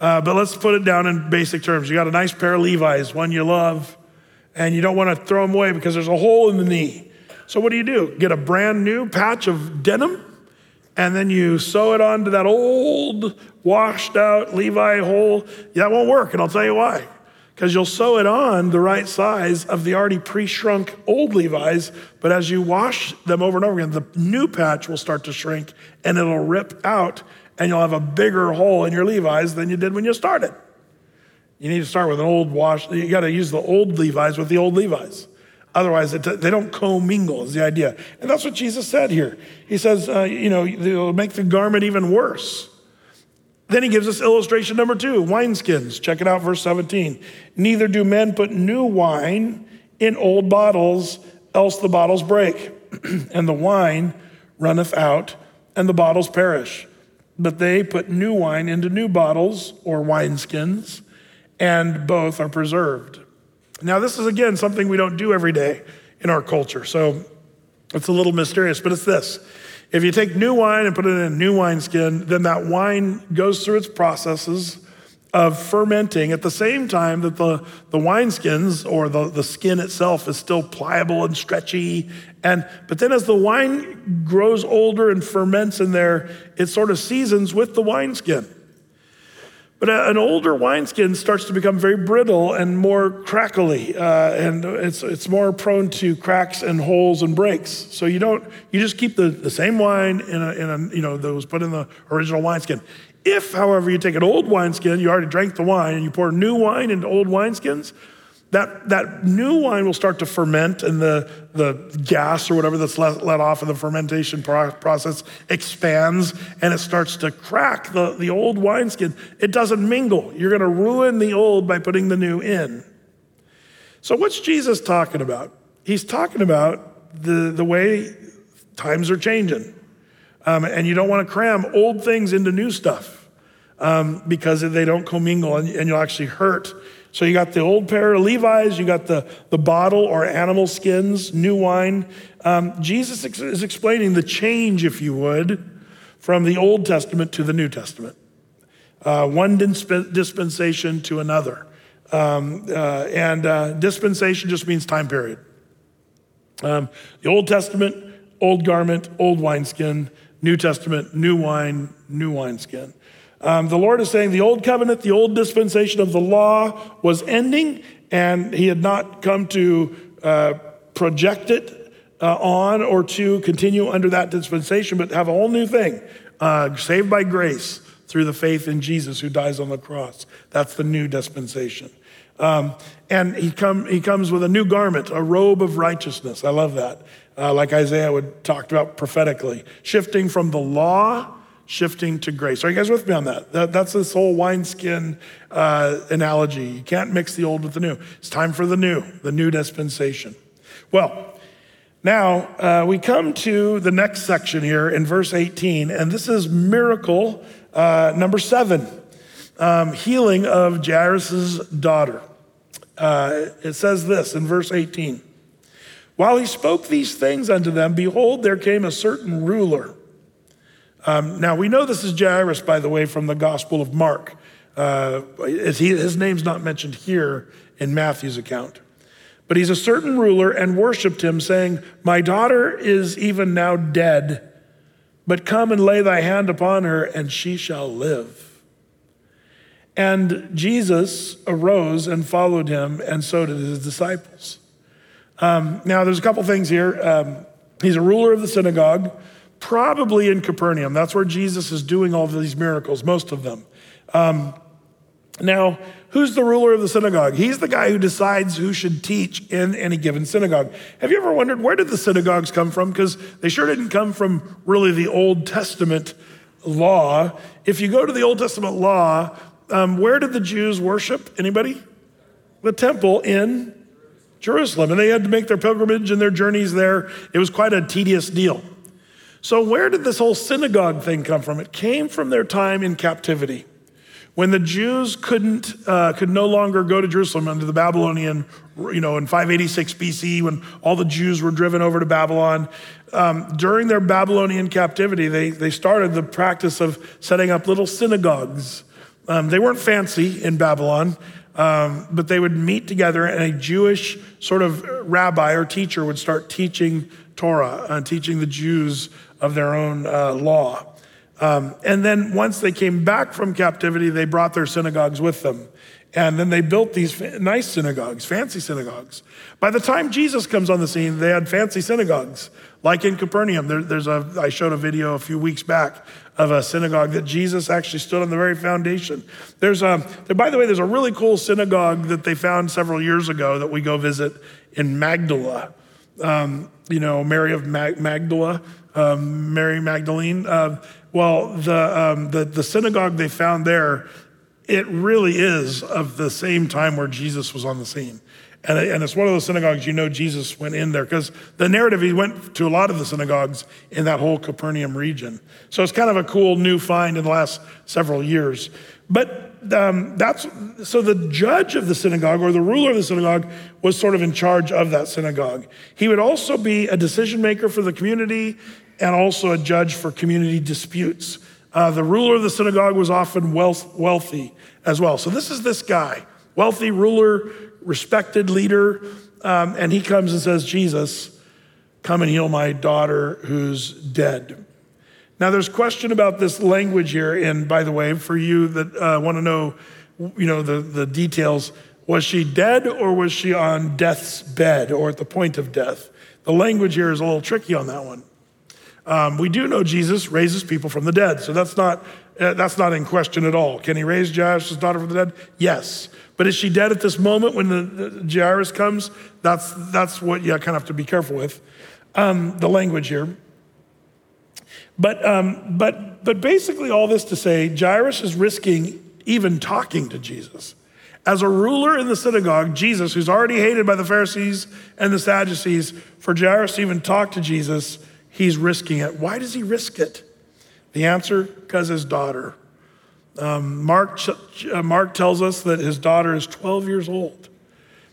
Uh, but let's put it down in basic terms. You got a nice pair of Levi's, one you love, and you don't want to throw them away because there's a hole in the knee. So what do you do? Get a brand new patch of denim and then you sew it onto that old washed out Levi hole. That won't work, and I'll tell you why. Because you'll sew it on the right size of the already pre shrunk old Levi's, but as you wash them over and over again, the new patch will start to shrink and it'll rip out, and you'll have a bigger hole in your Levi's than you did when you started. You need to start with an old wash. You got to use the old Levi's with the old Levi's. Otherwise, they don't commingle, is the idea. And that's what Jesus said here. He says, uh, you know, they'll make the garment even worse. Then he gives us illustration number two wineskins. Check it out, verse 17. Neither do men put new wine in old bottles, else the bottles break, and the wine runneth out, and the bottles perish. But they put new wine into new bottles or wineskins, and both are preserved. Now, this is again something we don't do every day in our culture, so it's a little mysterious, but it's this. If you take new wine and put it in a new wineskin, then that wine goes through its processes of fermenting at the same time that the, the wineskins or the, the skin itself is still pliable and stretchy. And but then as the wine grows older and ferments in there, it sort of seasons with the wineskin. But an older wineskin starts to become very brittle and more crackly, uh, and it's, it's more prone to cracks and holes and breaks. So you don't, you just keep the, the same wine in a, in a, you know, that was put in the original wineskin. If, however, you take an old wineskin, you already drank the wine, and you pour new wine into old wineskins, that, that new wine will start to ferment and the, the gas or whatever that's let, let off of the fermentation process expands and it starts to crack the, the old wineskin. It doesn't mingle. You're going to ruin the old by putting the new in. So, what's Jesus talking about? He's talking about the, the way times are changing. Um, and you don't want to cram old things into new stuff um, because they don't commingle and, and you'll actually hurt so you got the old pair of Levi's, you got the, the bottle or animal skins, new wine. Um, Jesus is explaining the change, if you would, from the Old Testament to the New Testament. Uh, one disp- dispensation to another. Um, uh, and uh, dispensation just means time period. Um, the Old Testament, old garment, old wineskin. New Testament, new wine, new wineskin. Um, the Lord is saying the old covenant, the old dispensation of the law was ending, and he had not come to uh, project it uh, on or to continue under that dispensation, but have a whole new thing uh, saved by grace through the faith in Jesus who dies on the cross. That's the new dispensation. Um, and he, come, he comes with a new garment, a robe of righteousness. I love that. Uh, like Isaiah would talked about prophetically, shifting from the law shifting to grace. Are you guys with me on that? that that's this whole wineskin uh, analogy. You can't mix the old with the new. It's time for the new, the new dispensation. Well, now uh, we come to the next section here in verse 18, and this is miracle uh, number seven um, healing of Jairus' daughter. Uh, it says this in verse 18. While he spoke these things unto them, behold, there came a certain ruler um, now, we know this is Jairus, by the way, from the Gospel of Mark. Uh, he, his name's not mentioned here in Matthew's account. But he's a certain ruler and worshiped him, saying, My daughter is even now dead, but come and lay thy hand upon her, and she shall live. And Jesus arose and followed him, and so did his disciples. Um, now, there's a couple things here. Um, he's a ruler of the synagogue probably in Capernaum. That's where Jesus is doing all of these miracles, most of them. Um, now, who's the ruler of the synagogue? He's the guy who decides who should teach in any given synagogue. Have you ever wondered where did the synagogues come from? Because they sure didn't come from really the Old Testament law. If you go to the Old Testament law, um, where did the Jews worship? Anybody? The temple in Jerusalem. And they had to make their pilgrimage and their journeys there. It was quite a tedious deal. So, where did this whole synagogue thing come from? It came from their time in captivity. When the Jews couldn't, uh, could no longer go to Jerusalem under the Babylonian, you know, in 586 BC, when all the Jews were driven over to Babylon, um, during their Babylonian captivity, they, they started the practice of setting up little synagogues Um, they weren't fancy in Babylon, um, but they would meet together, and a Jewish sort of rabbi or teacher would start teaching Torah, uh, teaching the Jews of their own uh, law. Um, and then once they came back from captivity, they brought their synagogues with them. And then they built these nice synagogues, fancy synagogues. By the time Jesus comes on the scene, they had fancy synagogues, like in Capernaum. There, there's a, I showed a video a few weeks back of a synagogue that Jesus actually stood on the very foundation. There's a, there, by the way, there's a really cool synagogue that they found several years ago that we go visit in Magdala. Um, you know, Mary of Mag- Magdala, um, Mary Magdalene. Uh, well, the, um, the, the synagogue they found there it really is of the same time where Jesus was on the scene. And, and it's one of those synagogues you know Jesus went in there because the narrative, he went to a lot of the synagogues in that whole Capernaum region. So it's kind of a cool new find in the last several years. But um, that's so the judge of the synagogue or the ruler of the synagogue was sort of in charge of that synagogue. He would also be a decision maker for the community and also a judge for community disputes. Uh, the ruler of the synagogue was often wealth, wealthy as well. So this is this guy, wealthy ruler, respected leader, um, and he comes and says, Jesus, come and heal my daughter who's dead. Now, there's question about this language here, and by the way, for you that uh, want to know, you know, the, the details, was she dead or was she on death's bed or at the point of death? The language here is a little tricky on that one. Um, we do know Jesus raises people from the dead, so that's not, uh, that's not in question at all. Can he raise Jairus' daughter from the dead? Yes. But is she dead at this moment when the, the Jairus comes? That's, that's what you kind of have to be careful with, um, the language here. But, um, but, but basically, all this to say, Jairus is risking even talking to Jesus. As a ruler in the synagogue, Jesus, who's already hated by the Pharisees and the Sadducees, for Jairus to even talk to Jesus he's risking it. Why does he risk it? The answer because his daughter. Um, Mark, uh, Mark tells us that his daughter is 12 years old.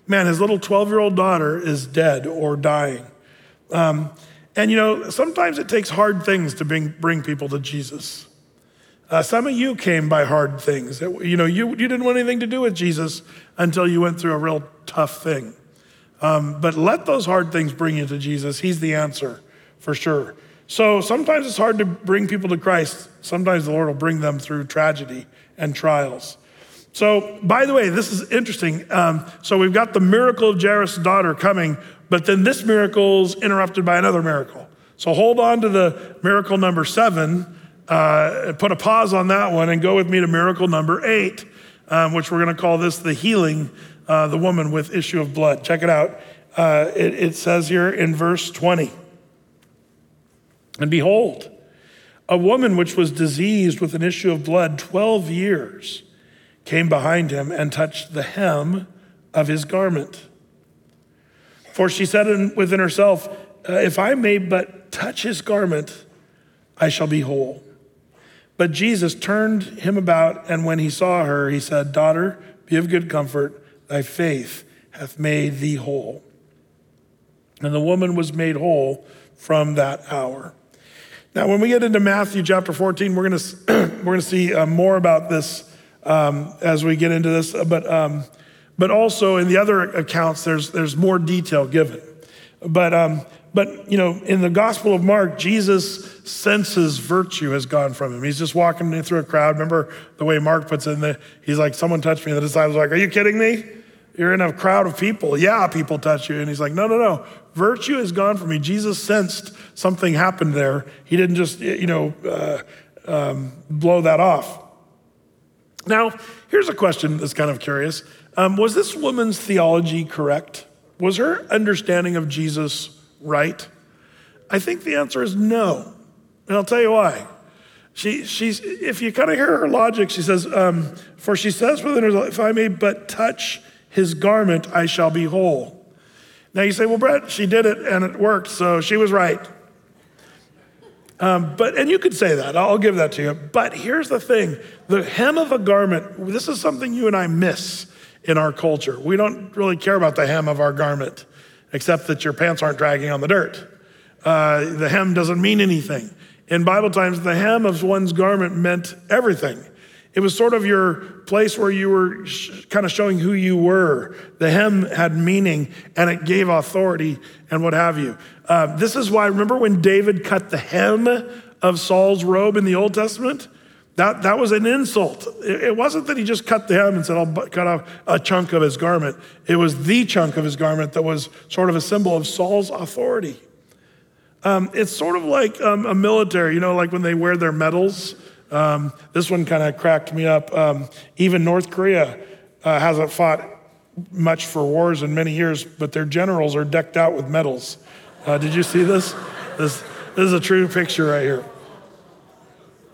Man, his little 12 year old daughter is dead or dying. Um, and you know, sometimes it takes hard things to bring, bring people to Jesus. Uh, some of you came by hard things. You know, you, you didn't want anything to do with Jesus until you went through a real tough thing. Um, but let those hard things bring you to Jesus. He's the answer for sure. So sometimes it's hard to bring people to Christ. Sometimes the Lord will bring them through tragedy and trials. So, by the way, this is interesting. Um, so we've got the miracle of Jairus' daughter coming, but then this miracle is interrupted by another miracle. So hold on to the miracle number seven, uh, put a pause on that one, and go with me to miracle number eight, um, which we're going to call this the healing uh, the woman with issue of blood. Check it out. Uh, it, it says here in verse 20. And behold, a woman which was diseased with an issue of blood 12 years came behind him and touched the hem of his garment. For she said within herself, uh, If I may but touch his garment, I shall be whole. But Jesus turned him about, and when he saw her, he said, Daughter, be of good comfort, thy faith hath made thee whole. And the woman was made whole from that hour. Now, when we get into Matthew chapter 14, we're going we're to see uh, more about this um, as we get into this, but um, but also in the other accounts, there's there's more detail given. But um, but you know, in the Gospel of Mark, Jesus senses virtue has gone from him. He's just walking through a crowd. Remember the way Mark puts in the, he's like, someone touched me. The disciples are like, are you kidding me? You're in a crowd of people. Yeah, people touch you. And he's like, no, no, no. Virtue has gone from me. Jesus sensed something happened there. He didn't just, you know, uh, um, blow that off. Now, here's a question that's kind of curious. Um, was this woman's theology correct? Was her understanding of Jesus right? I think the answer is no. And I'll tell you why. She, she's, if you kind of hear her logic, she says, um, For she says within herself, if I may but touch his garment, I shall be whole. Now you say, well, Brett, she did it and it worked, so she was right. Um, but, and you could say that, I'll give that to you. But here's the thing the hem of a garment, this is something you and I miss in our culture. We don't really care about the hem of our garment, except that your pants aren't dragging on the dirt. Uh, the hem doesn't mean anything. In Bible times, the hem of one's garment meant everything. It was sort of your place where you were sh- kind of showing who you were. The hem had meaning and it gave authority and what have you. Uh, this is why, remember when David cut the hem of Saul's robe in the Old Testament? That, that was an insult. It, it wasn't that he just cut the hem and said, I'll cut off a chunk of his garment. It was the chunk of his garment that was sort of a symbol of Saul's authority. Um, it's sort of like um, a military, you know, like when they wear their medals. Um, this one kind of cracked me up. Um, even North Korea uh, hasn't fought much for wars in many years, but their generals are decked out with medals. Uh, did you see this? this? This is a true picture right here.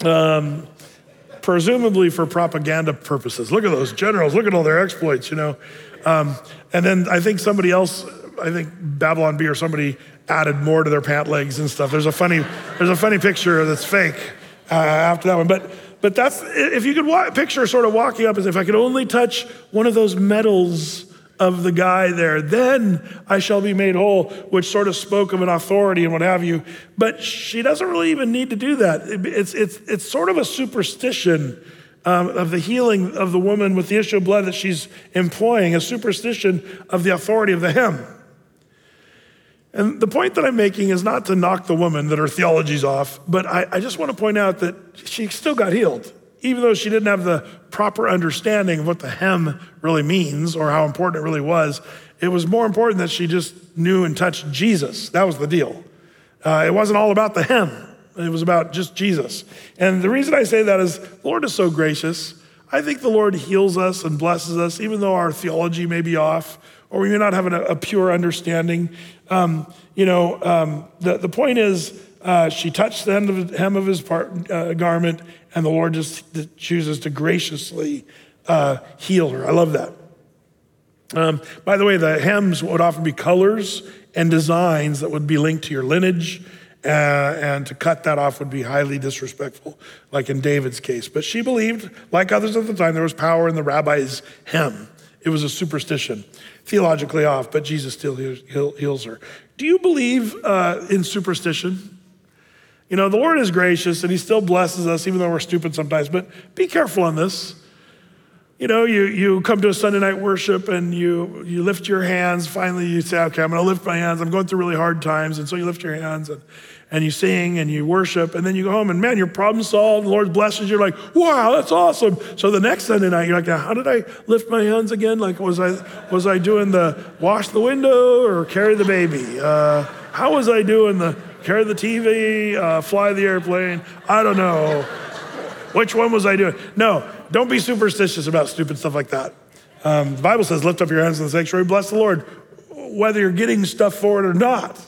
Um, presumably for propaganda purposes. Look at those generals. Look at all their exploits, you know. Um, and then I think somebody else, I think Babylon Bee or somebody added more to their pant legs and stuff. There's a funny, there's a funny picture that's fake uh, after that one. But, but that's, if you could wa- picture sort of walking up as if I could only touch one of those medals of the guy there, then I shall be made whole, which sort of spoke of an authority and what have you. But she doesn't really even need to do that. It's, it's, it's sort of a superstition um, of the healing of the woman with the issue of blood that she's employing, a superstition of the authority of the hem. And the point that I'm making is not to knock the woman that her theology's off, but I, I just want to point out that she still got healed, even though she didn't have the proper understanding of what the hem really means or how important it really was. It was more important that she just knew and touched Jesus. That was the deal. Uh, it wasn't all about the hem, it was about just Jesus. And the reason I say that is the Lord is so gracious. I think the Lord heals us and blesses us, even though our theology may be off or may not have a, a pure understanding. Um, you know, um, the, the point is, uh, she touched the hem of, hem of his part, uh, garment, and the Lord just chooses to graciously uh, heal her. I love that. Um, by the way, the hems would often be colors and designs that would be linked to your lineage, uh, and to cut that off would be highly disrespectful, like in David's case. But she believed, like others at the time, there was power in the rabbi's hem. It was a superstition theologically off, but Jesus still heals her. Do you believe uh, in superstition? You know, the Lord is gracious and He still blesses us, even though we're stupid sometimes, but be careful on this. You know, you, you come to a Sunday night worship and you, you lift your hands. Finally, you say, okay, I'm going to lift my hands. I'm going through really hard times. And so you lift your hands and, and you sing and you worship. And then you go home and man, your problem solved. The Lord blesses you. You're like, wow, that's awesome. So the next Sunday night, you're like, how did I lift my hands again? Like, was I, was I doing the wash the window or carry the baby? Uh, how was I doing the carry the TV, uh, fly the airplane? I don't know. Which one was I doing? No, don't be superstitious about stupid stuff like that. Um, the Bible says, lift up your hands in the sanctuary, bless the Lord, whether you're getting stuff for it or not.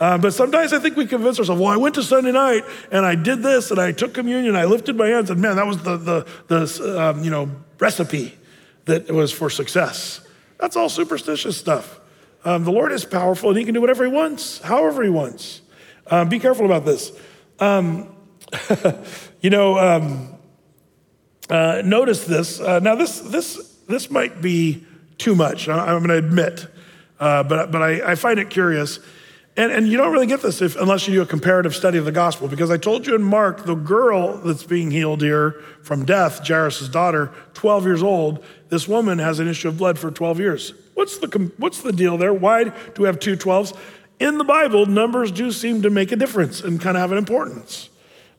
Uh, but sometimes I think we convince ourselves, well, I went to Sunday night and I did this and I took communion, I lifted my hands, and man, that was the, the, the um, you know, recipe that was for success. That's all superstitious stuff. Um, the Lord is powerful and he can do whatever he wants, however he wants. Um, be careful about this. Um, you know, um, uh, notice this. Uh, now, this, this, this might be too much, I, am going to admit, uh, but, but I, I, find it curious. And, and you don't really get this if, unless you do a comparative study of the gospel, because I told you in Mark, the girl that's being healed here from death, Jairus' daughter, 12 years old, this woman has an issue of blood for 12 years. What's the, what's the deal there? Why do we have two 12s? In the Bible, numbers do seem to make a difference and kind of have an importance.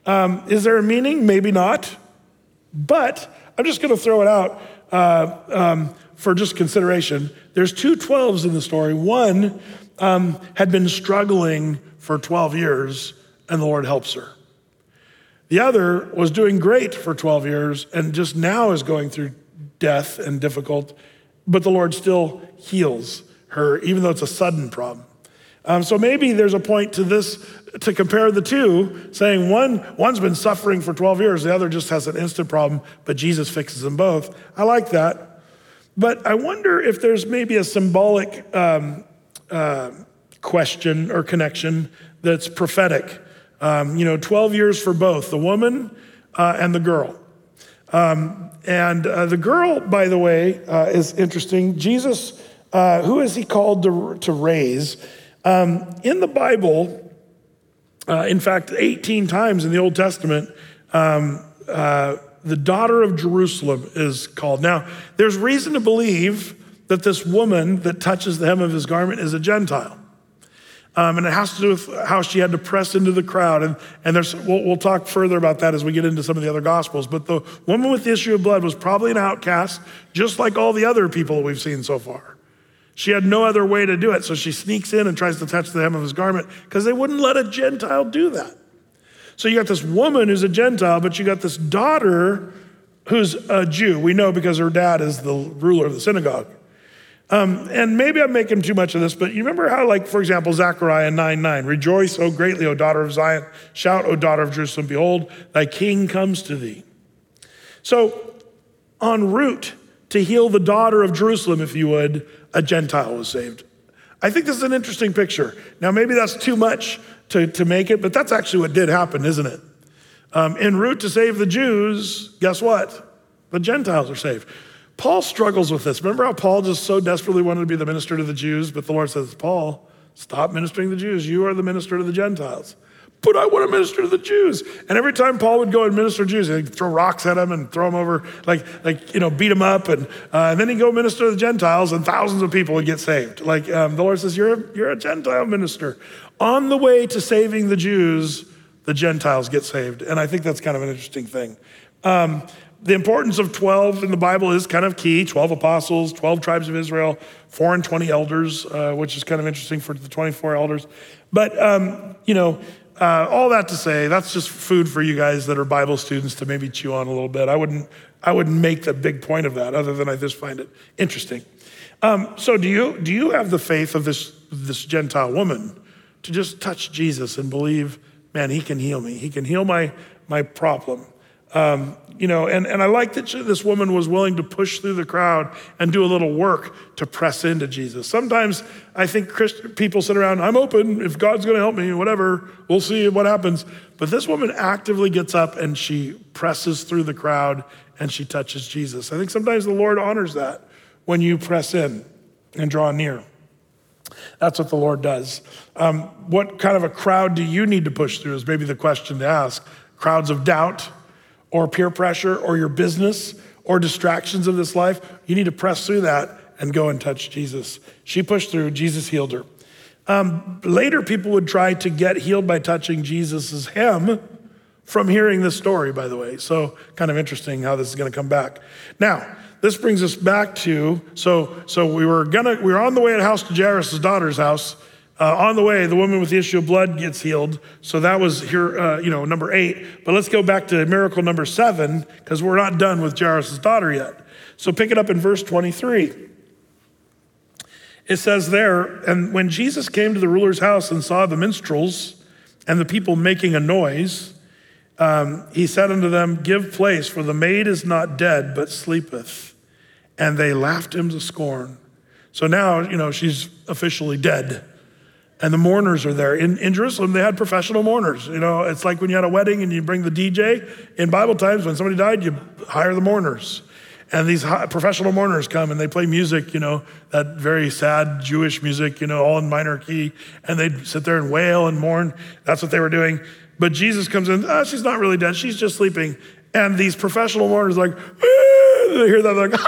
Um, is there a meaning? Maybe not. But I'm just going to throw it out uh, um, for just consideration. There's two 12s in the story. One um, had been struggling for 12 years, and the Lord helps her. The other was doing great for 12 years and just now is going through death and difficult, but the Lord still heals her, even though it's a sudden problem. Um, so maybe there's a point to this to compare the two, saying one one's been suffering for 12 years, the other just has an instant problem, but Jesus fixes them both. I like that, but I wonder if there's maybe a symbolic um, uh, question or connection that's prophetic. Um, you know, 12 years for both the woman uh, and the girl. Um, and uh, the girl, by the way, uh, is interesting. Jesus, uh, who is he called to, to raise? Um, in the Bible, uh, in fact, 18 times in the Old Testament, um, the daughter of Jerusalem is called. Now, there's reason to believe that this woman that touches the hem of his garment is a Gentile. Um, and it has to do with how she had to press into the crowd. And, and there's, we'll, we'll talk further about that as we get into some of the other gospels. But the woman with the issue of blood was probably an outcast, just like all the other people that we've seen so far. She had no other way to do it. So she sneaks in and tries to touch the hem of his garment because they wouldn't let a Gentile do that. So you got this woman who's a Gentile, but you got this daughter who's a Jew. We know because her dad is the ruler of the synagogue. Um, and maybe I'm making too much of this, but you remember how, like, for example, Zechariah 9 9, rejoice, O greatly, O daughter of Zion, shout, O daughter of Jerusalem, behold, thy king comes to thee. So, en route to heal the daughter of Jerusalem, if you would, a Gentile was saved. I think this is an interesting picture. Now, maybe that's too much to, to make it, but that's actually what did happen, isn't it? Um, en route to save the Jews, guess what? The Gentiles are saved. Paul struggles with this. Remember how Paul just so desperately wanted to be the minister to the Jews, but the Lord says, Paul, stop ministering to the Jews. You are the minister to the Gentiles. But I want to minister to the Jews. And every time Paul would go and minister to Jews, he'd throw rocks at them and throw them over, like, like you know, beat them up. And, uh, and then he'd go minister to the Gentiles, and thousands of people would get saved. Like um, the Lord says, you're a, you're a Gentile minister. On the way to saving the Jews, the Gentiles get saved. And I think that's kind of an interesting thing. Um, the importance of 12 in the Bible is kind of key 12 apostles, 12 tribes of Israel, 4 and 20 elders, uh, which is kind of interesting for the 24 elders. But, um, you know, uh, all that to say, that's just food for you guys that are Bible students to maybe chew on a little bit. I wouldn't, I wouldn't make the big point of that, other than I just find it interesting. Um, so, do you do you have the faith of this this Gentile woman to just touch Jesus and believe, man, he can heal me. He can heal my my problem. Um, you know, and, and I like that this woman was willing to push through the crowd and do a little work to press into Jesus. Sometimes I think people sit around, I'm open. If God's going to help me, whatever, we'll see what happens. But this woman actively gets up and she presses through the crowd and she touches Jesus. I think sometimes the Lord honors that when you press in and draw near. That's what the Lord does. Um, what kind of a crowd do you need to push through is maybe the question to ask. Crowds of doubt, or peer pressure or your business or distractions of this life, you need to press through that and go and touch Jesus. She pushed through, Jesus healed her. Um, later, people would try to get healed by touching Jesus' hem from hearing this story, by the way. So, kind of interesting how this is going to come back. Now, this brings us back to so so we were gonna we were on the way at house to Jairus' daughter's house. Uh, on the way, the woman with the issue of blood gets healed. So that was here, uh, you know, number eight. But let's go back to miracle number seven because we're not done with Jairus' daughter yet. So pick it up in verse 23. It says there, and when Jesus came to the ruler's house and saw the minstrels and the people making a noise, um, he said unto them, Give place, for the maid is not dead, but sleepeth. And they laughed him to scorn. So now, you know, she's officially dead and the mourners are there. In, in Jerusalem, they had professional mourners. You know, it's like when you had a wedding and you bring the DJ. In Bible times, when somebody died, you hire the mourners. And these professional mourners come and they play music, you know, that very sad Jewish music, you know, all in minor key. And they'd sit there and wail and mourn. That's what they were doing. But Jesus comes in, oh, she's not really dead, she's just sleeping. And these professional mourners, like, eh, they hear that, they're like,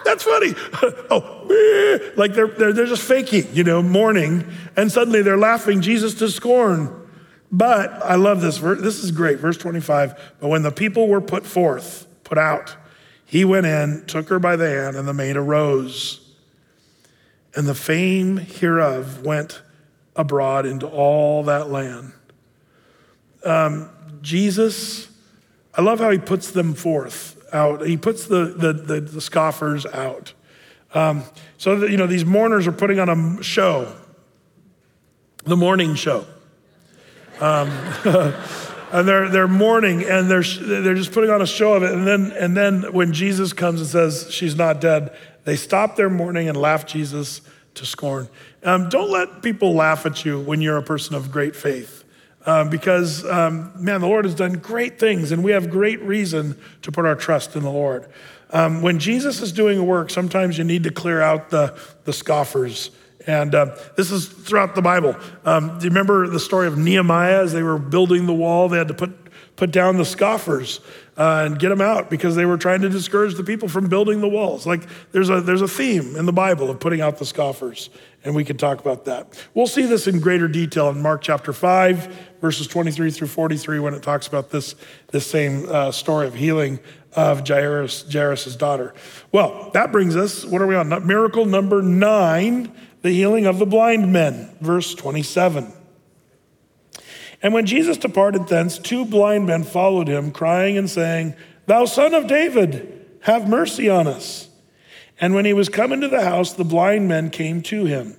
that's funny. oh, like they're, they're, they're just faking, you know, mourning. And suddenly they're laughing Jesus to scorn. But I love this. This is great. Verse 25. But when the people were put forth, put out, he went in, took her by the hand, and the maid arose. And the fame hereof went abroad into all that land. Um, Jesus, I love how he puts them forth out. He puts the, the, the, the scoffers out. Um, so, you know, these mourners are putting on a show, the morning show. Um, and they're, they're mourning and they're, they're just putting on a show of it. And then, and then when Jesus comes and says she's not dead, they stop their mourning and laugh Jesus to scorn. Um, don't let people laugh at you when you're a person of great faith. Um, because, um, man, the Lord has done great things, and we have great reason to put our trust in the Lord. Um, when Jesus is doing a work, sometimes you need to clear out the, the scoffers. And uh, this is throughout the Bible. Um, do you remember the story of Nehemiah as they were building the wall? They had to put put down the scoffers uh, and get them out because they were trying to discourage the people from building the walls. Like there's a, there's a theme in the Bible of putting out the scoffers, and we could talk about that. We'll see this in greater detail in Mark chapter 5, verses 23 through 43, when it talks about this, this same uh, story of healing of Jairus, Jairus' daughter. Well, that brings us, what are we on? Miracle number nine, the healing of the blind men, verse 27. And when Jesus departed thence, two blind men followed him, crying and saying, Thou son of David, have mercy on us. And when he was come into the house, the blind men came to him.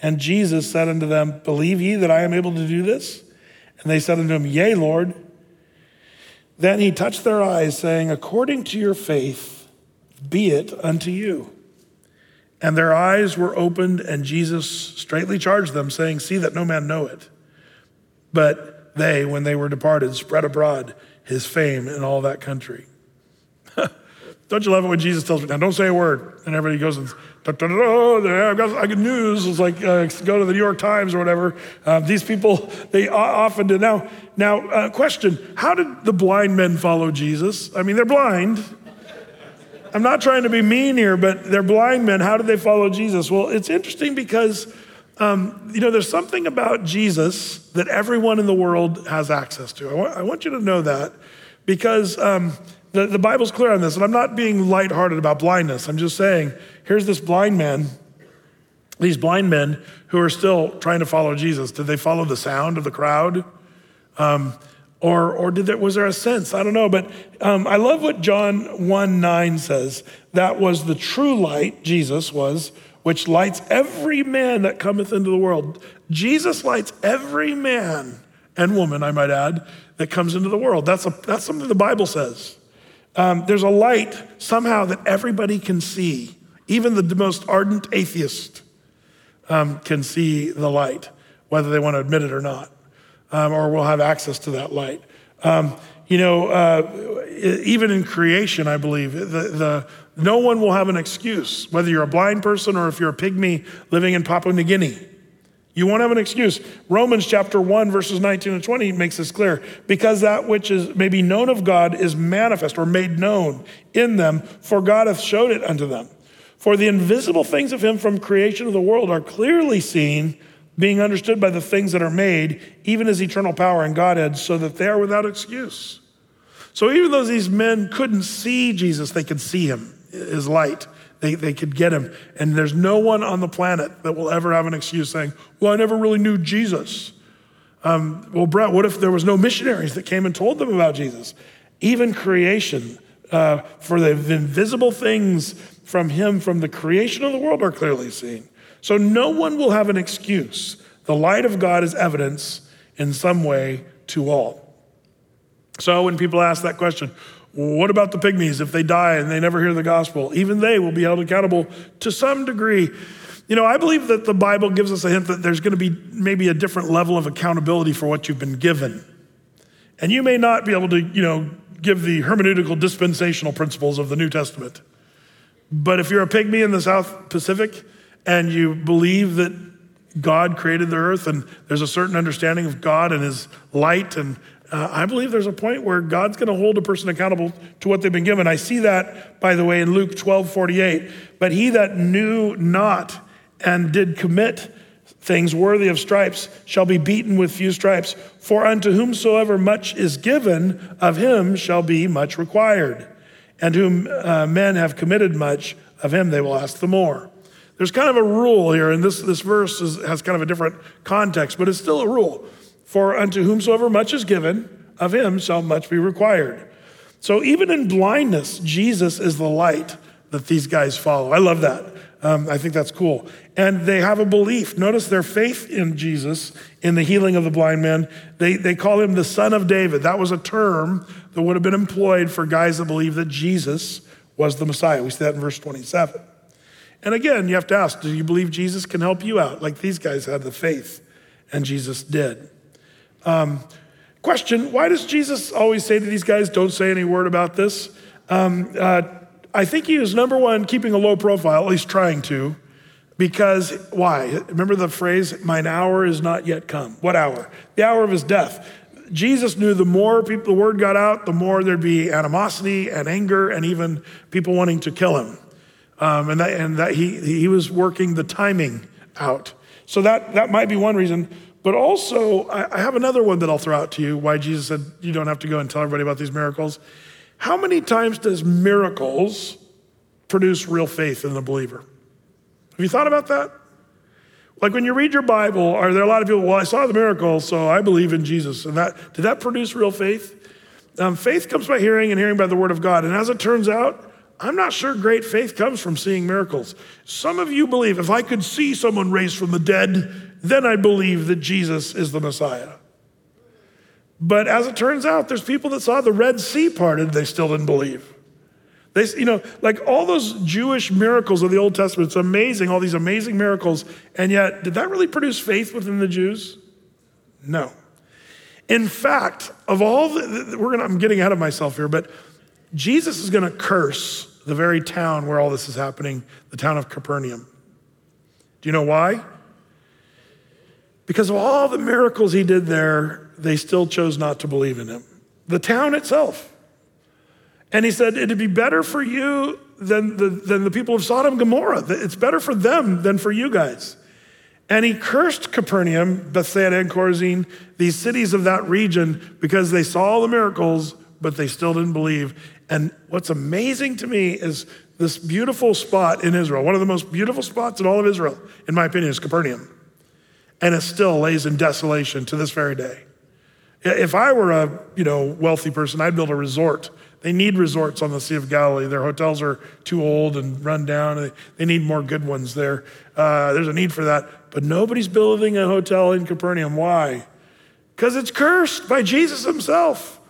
And Jesus said unto them, Believe ye that I am able to do this? And they said unto him, Yea, Lord. Then he touched their eyes, saying, According to your faith, be it unto you. And their eyes were opened, and Jesus straightly charged them, saying, See that no man know it. But they, when they were departed, spread abroad his fame in all that country. Don't you love it when Jesus tells me, now don't say a word? And everybody goes and, da, da, da, I've got, I got news. It's like, uh, go to the New York Times or whatever. Uh, these people, they often do. Now, now uh, question, how did the blind men follow Jesus? I mean, they're blind. I'm not trying to be mean here, but they're blind men. How did they follow Jesus? Well, it's interesting because um, you know, there's something about Jesus that everyone in the world has access to. I want, I want you to know that because um, the, the Bible's clear on this, and I'm not being lighthearted about blindness. I'm just saying, here's this blind man, these blind men who are still trying to follow Jesus. Did they follow the sound of the crowd? Um, or, or did there, was there a sense? I don't know. But um, I love what John 1 9 says. That was the true light, Jesus was, which lights every man that cometh into the world. Jesus lights every man and woman, I might add, that comes into the world. That's, a, that's something the Bible says. Um, there's a light somehow that everybody can see. Even the most ardent atheist um, can see the light, whether they want to admit it or not, um, or will have access to that light. Um, you know, uh, even in creation, I believe, the, the, no one will have an excuse, whether you're a blind person or if you're a pygmy living in Papua New Guinea. You won't have an excuse. Romans chapter 1, verses 19 and 20 makes this clear. Because that which is may be known of God is manifest or made known in them, for God hath showed it unto them. For the invisible things of him from creation of the world are clearly seen, being understood by the things that are made, even as eternal power and Godhead, so that they are without excuse. So even though these men couldn't see Jesus, they could see him his light. They, they could get him. And there's no one on the planet that will ever have an excuse saying, Well, I never really knew Jesus. Um, well, Brett, what if there was no missionaries that came and told them about Jesus? Even creation, uh, for the invisible things from him, from the creation of the world, are clearly seen. So no one will have an excuse. The light of God is evidence in some way to all. So when people ask that question, what about the pygmies if they die and they never hear the gospel? Even they will be held accountable to some degree. You know, I believe that the Bible gives us a hint that there's going to be maybe a different level of accountability for what you've been given. And you may not be able to, you know, give the hermeneutical dispensational principles of the New Testament. But if you're a pygmy in the South Pacific and you believe that God created the earth and there's a certain understanding of God and his light and uh, I believe there's a point where God's going to hold a person accountable to what they've been given. I see that, by the way, in Luke 12 48. But he that knew not and did commit things worthy of stripes shall be beaten with few stripes. For unto whomsoever much is given, of him shall be much required. And whom uh, men have committed much, of him they will ask the more. There's kind of a rule here, and this, this verse is, has kind of a different context, but it's still a rule. For unto whomsoever much is given, of him shall much be required. So even in blindness, Jesus is the light that these guys follow. I love that. Um, I think that's cool. And they have a belief. Notice their faith in Jesus, in the healing of the blind man. They, they call him the son of David. That was a term that would have been employed for guys that believe that Jesus was the Messiah. We see that in verse 27. And again, you have to ask do you believe Jesus can help you out? Like these guys had the faith, and Jesus did. Um, question Why does Jesus always say to these guys, don't say any word about this? Um, uh, I think he is number one, keeping a low profile, at least trying to, because why? Remember the phrase, mine hour is not yet come. What hour? The hour of his death. Jesus knew the more people, the word got out, the more there'd be animosity and anger and even people wanting to kill him. Um, and that, and that he, he was working the timing out. So that, that might be one reason. But also, I, have another one that I'll throw out to you why Jesus said you don't have to go and tell everybody about these miracles. How many times does miracles produce real faith in the believer? Have you thought about that? Like when you read your Bible, are there a lot of people, well, I saw the miracle, so I believe in Jesus. And that, did that produce real faith? Um, faith comes by hearing and hearing by the word of God. And as it turns out, I'm not sure great faith comes from seeing miracles. Some of you believe if I could see someone raised from the dead, then I believe that Jesus is the Messiah. But as it turns out, there's people that saw the Red Sea parted, they still didn't believe. They, you know, like all those Jewish miracles of the Old Testament, it's amazing, all these amazing miracles. And yet, did that really produce faith within the Jews? No. In fact, of all the, we're gonna, I'm getting ahead of myself here, but Jesus is gonna curse the very town where all this is happening, the town of Capernaum. Do you know why? Because of all the miracles he did there, they still chose not to believe in him. The town itself. And he said, It'd be better for you than the, than the people of Sodom and Gomorrah. It's better for them than for you guys. And he cursed Capernaum, Bethsaida, and Chorazin, these cities of that region, because they saw the miracles, but they still didn't believe. And what's amazing to me is this beautiful spot in Israel, one of the most beautiful spots in all of Israel, in my opinion, is Capernaum. And it still lays in desolation to this very day. If I were a you know wealthy person, I'd build a resort they need resorts on the Sea of Galilee. Their hotels are too old and run down. They need more good ones there. Uh, there's a need for that. But nobody's building a hotel in Capernaum. Why? Because it's cursed by Jesus himself.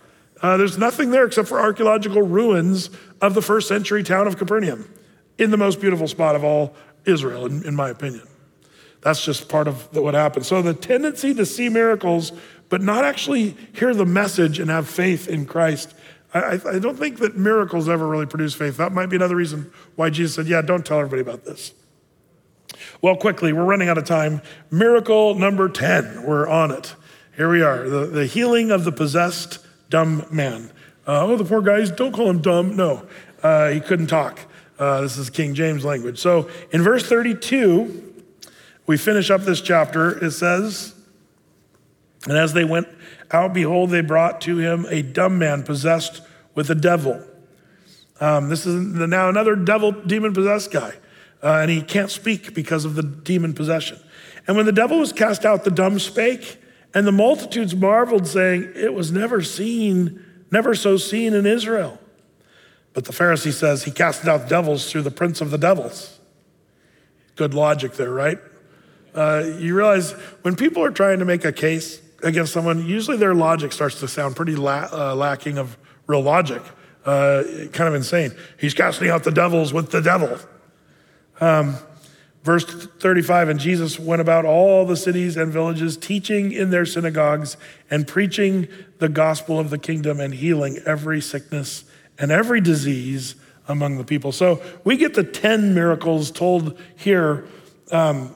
Uh, there's nothing there except for archaeological ruins of the first century town of Capernaum in the most beautiful spot of all Israel, in, in my opinion. That's just part of what happened. So the tendency to see miracles, but not actually hear the message and have faith in Christ I, I don't think that miracles ever really produce faith. That might be another reason why Jesus said, Yeah, don't tell everybody about this. Well, quickly, we're running out of time. Miracle number 10, we're on it. Here we are the, the healing of the possessed dumb man. Uh, oh, the poor guys, don't call him dumb. No, uh, he couldn't talk. Uh, this is King James language. So in verse 32, we finish up this chapter. It says, And as they went out, behold, they brought to him a dumb man possessed with a devil. Um, this is now another devil, demon possessed guy. Uh, and he can't speak because of the demon possession. And when the devil was cast out, the dumb spake, and the multitudes marveled, saying, It was never seen, never so seen in Israel. But the Pharisee says he casted out devils through the prince of the devils. Good logic there, right? Uh, you realize when people are trying to make a case against someone, usually their logic starts to sound pretty la- uh, lacking of real logic, uh, kind of insane. He's casting out the devils with the devil. Um, verse 35 And Jesus went about all the cities and villages, teaching in their synagogues and preaching the gospel of the kingdom and healing every sickness and every disease among the people. So we get the 10 miracles told here. Um,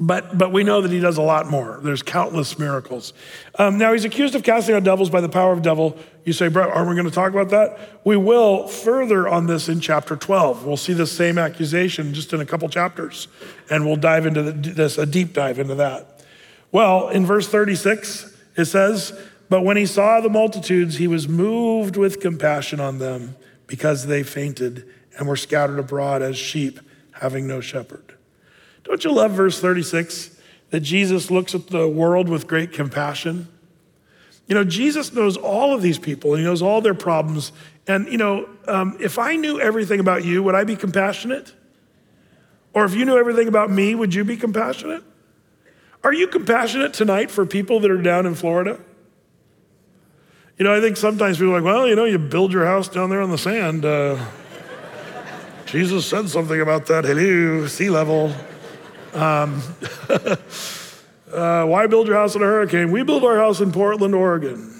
but, but we know that he does a lot more. There's countless miracles. Um, now, he's accused of casting out devils by the power of devil. You say, bro, aren't we going to talk about that? We will further on this in chapter 12. We'll see the same accusation just in a couple chapters, and we'll dive into the, this, a deep dive into that. Well, in verse 36, it says, But when he saw the multitudes, he was moved with compassion on them because they fainted and were scattered abroad as sheep having no shepherd. Don't you love verse 36 that Jesus looks at the world with great compassion? You know, Jesus knows all of these people, he knows all their problems. And, you know, um, if I knew everything about you, would I be compassionate? Or if you knew everything about me, would you be compassionate? Are you compassionate tonight for people that are down in Florida? You know, I think sometimes people are like, well, you know, you build your house down there on the sand. Uh, Jesus said something about that. Hello, sea level. Um, uh, why build your house in a hurricane? We build our house in Portland, Oregon.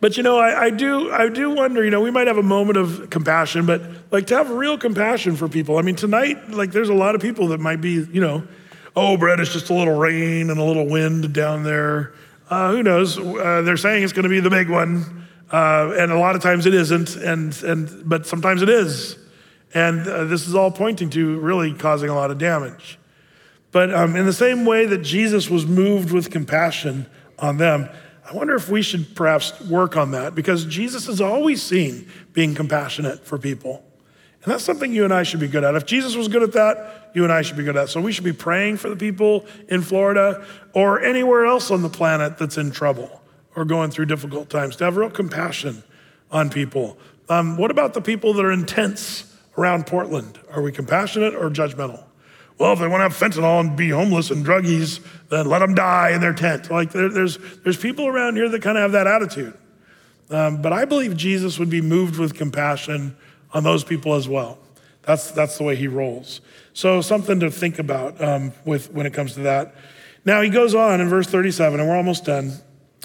but you know, I, I, do, I do wonder. You know, we might have a moment of compassion, but like to have real compassion for people. I mean, tonight, like, there's a lot of people that might be, you know, oh, Brett, it's just a little rain and a little wind down there. Uh, who knows? Uh, they're saying it's going to be the big one, uh, and a lot of times it isn't, and, and, but sometimes it is. And uh, this is all pointing to really causing a lot of damage. But um, in the same way that Jesus was moved with compassion on them, I wonder if we should perhaps work on that because Jesus is always seen being compassionate for people. And that's something you and I should be good at. If Jesus was good at that, you and I should be good at. So we should be praying for the people in Florida or anywhere else on the planet that's in trouble or going through difficult times, to have real compassion on people. Um, what about the people that are intense around Portland? Are we compassionate or judgmental? Well, if they want to have fentanyl and be homeless and druggies, then let them die in their tent. Like there, there's, there's people around here that kind of have that attitude. Um, but I believe Jesus would be moved with compassion on those people as well. That's, that's the way he rolls. So, something to think about um, with, when it comes to that. Now, he goes on in verse 37, and we're almost done.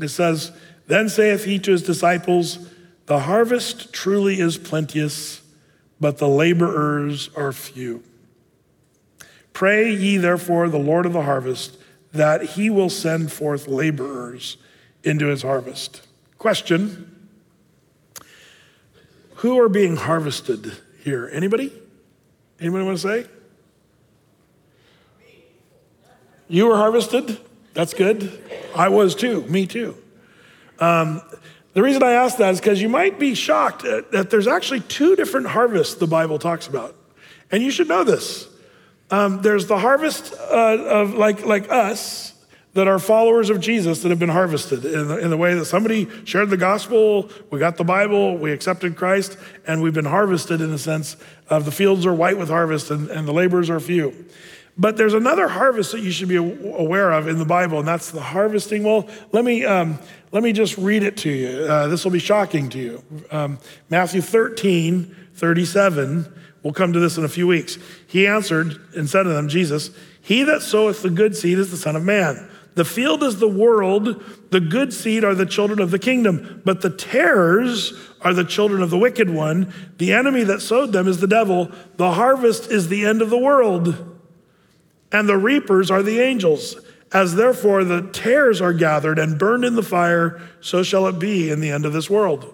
It says, Then saith he to his disciples, The harvest truly is plenteous, but the laborers are few. Pray ye therefore the Lord of the harvest that he will send forth laborers into his harvest. Question Who are being harvested here? Anybody? Anybody want to say? You were harvested? That's good. I was too. Me too. Um, the reason I ask that is because you might be shocked that there's actually two different harvests the Bible talks about. And you should know this. Um, there's the harvest uh, of like, like us that are followers of Jesus that have been harvested in the, in the way that somebody shared the gospel, we got the Bible, we accepted Christ, and we've been harvested in the sense of the fields are white with harvest and, and the laborers are few. But there's another harvest that you should be aware of in the Bible, and that's the harvesting. Well, let me, um, let me just read it to you. Uh, this will be shocking to you. Um, Matthew 13, 37 We'll come to this in a few weeks. He answered and said to them, Jesus, He that soweth the good seed is the Son of Man. The field is the world, the good seed are the children of the kingdom, but the tares are the children of the wicked one. The enemy that sowed them is the devil. The harvest is the end of the world, and the reapers are the angels. As therefore the tares are gathered and burned in the fire, so shall it be in the end of this world.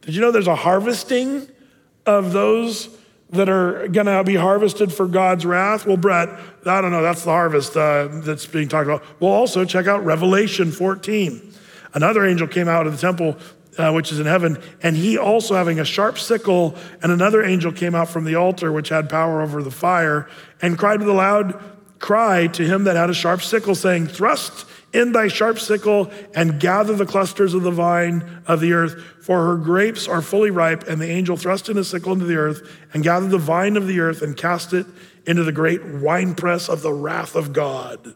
Did you know there's a harvesting of those that are going to be harvested for God's wrath? Well, Brett, I don't know. That's the harvest uh, that's being talked about. Well, also check out Revelation 14. Another angel came out of the temple, uh, which is in heaven, and he also having a sharp sickle, and another angel came out from the altar, which had power over the fire, and cried with a loud cry to him that had a sharp sickle, saying, Thrust in thy sharp sickle and gather the clusters of the vine of the earth, for her grapes are fully ripe. And the angel thrust in his sickle into the earth and gathered the vine of the earth and cast it into the great winepress of the wrath of God.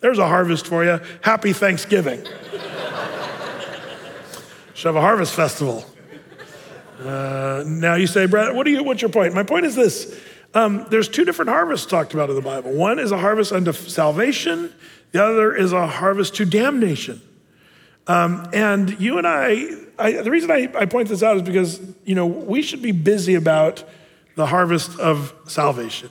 There's a harvest for you. Happy Thanksgiving. Should have a harvest festival. Uh, now you say, Brett, what do you, what's your point? My point is this. Um, there's two different harvests talked about in the Bible. One is a harvest unto salvation, the other is a harvest to damnation. Um, and you and I, I the reason I, I point this out is because, you know, we should be busy about the harvest of salvation.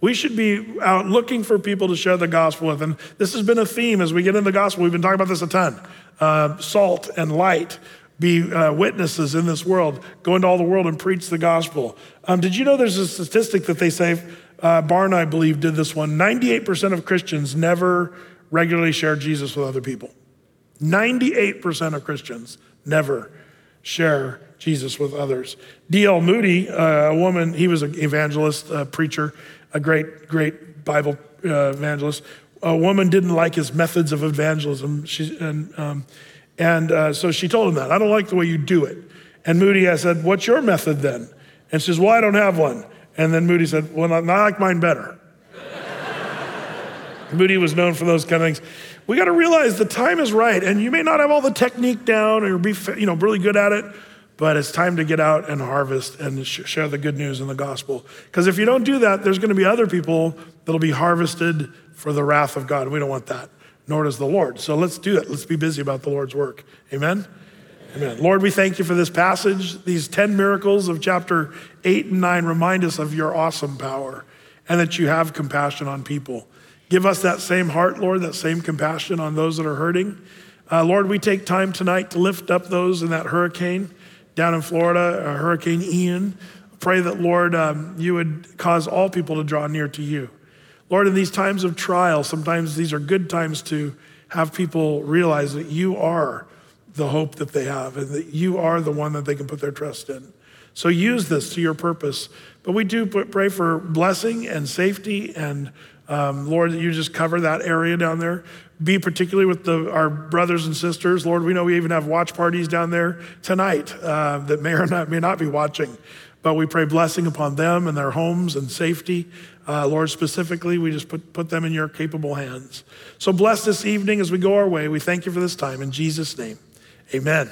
We should be out looking for people to share the gospel with. And this has been a theme as we get into the gospel. We've been talking about this a ton. Uh, salt and light, be uh, witnesses in this world, go into all the world and preach the gospel. Um, did you know there's a statistic that they say uh, Barna, I believe, did this one. 98% of Christians never regularly share Jesus with other people. 98% of Christians never share Jesus with others. D.L. Moody, uh, a woman, he was an evangelist, a preacher, a great, great Bible uh, evangelist. A woman didn't like his methods of evangelism. She, and um, and uh, so she told him that. I don't like the way you do it. And Moody, I said, What's your method then? And she says, Well, I don't have one. And then Moody said, Well, I like mine better. Moody was known for those kind of things. We got to realize the time is right, and you may not have all the technique down or be you know really good at it, but it's time to get out and harvest and sh- share the good news and the gospel. Because if you don't do that, there's going to be other people that'll be harvested for the wrath of God. We don't want that, nor does the Lord. So let's do it. Let's be busy about the Lord's work. Amen. Amen. Lord, we thank you for this passage. These 10 miracles of chapter 8 and 9 remind us of your awesome power and that you have compassion on people. Give us that same heart, Lord, that same compassion on those that are hurting. Uh, Lord, we take time tonight to lift up those in that hurricane down in Florida, uh, Hurricane Ian. Pray that, Lord, um, you would cause all people to draw near to you. Lord, in these times of trial, sometimes these are good times to have people realize that you are the hope that they have and that you are the one that they can put their trust in. So use this to your purpose. But we do pray for blessing and safety and um, Lord, that you just cover that area down there. Be particularly with the, our brothers and sisters. Lord, we know we even have watch parties down there tonight uh, that may or not, may not be watching. But we pray blessing upon them and their homes and safety. Uh, Lord, specifically, we just put, put them in your capable hands. So bless this evening as we go our way. We thank you for this time. In Jesus' name, amen.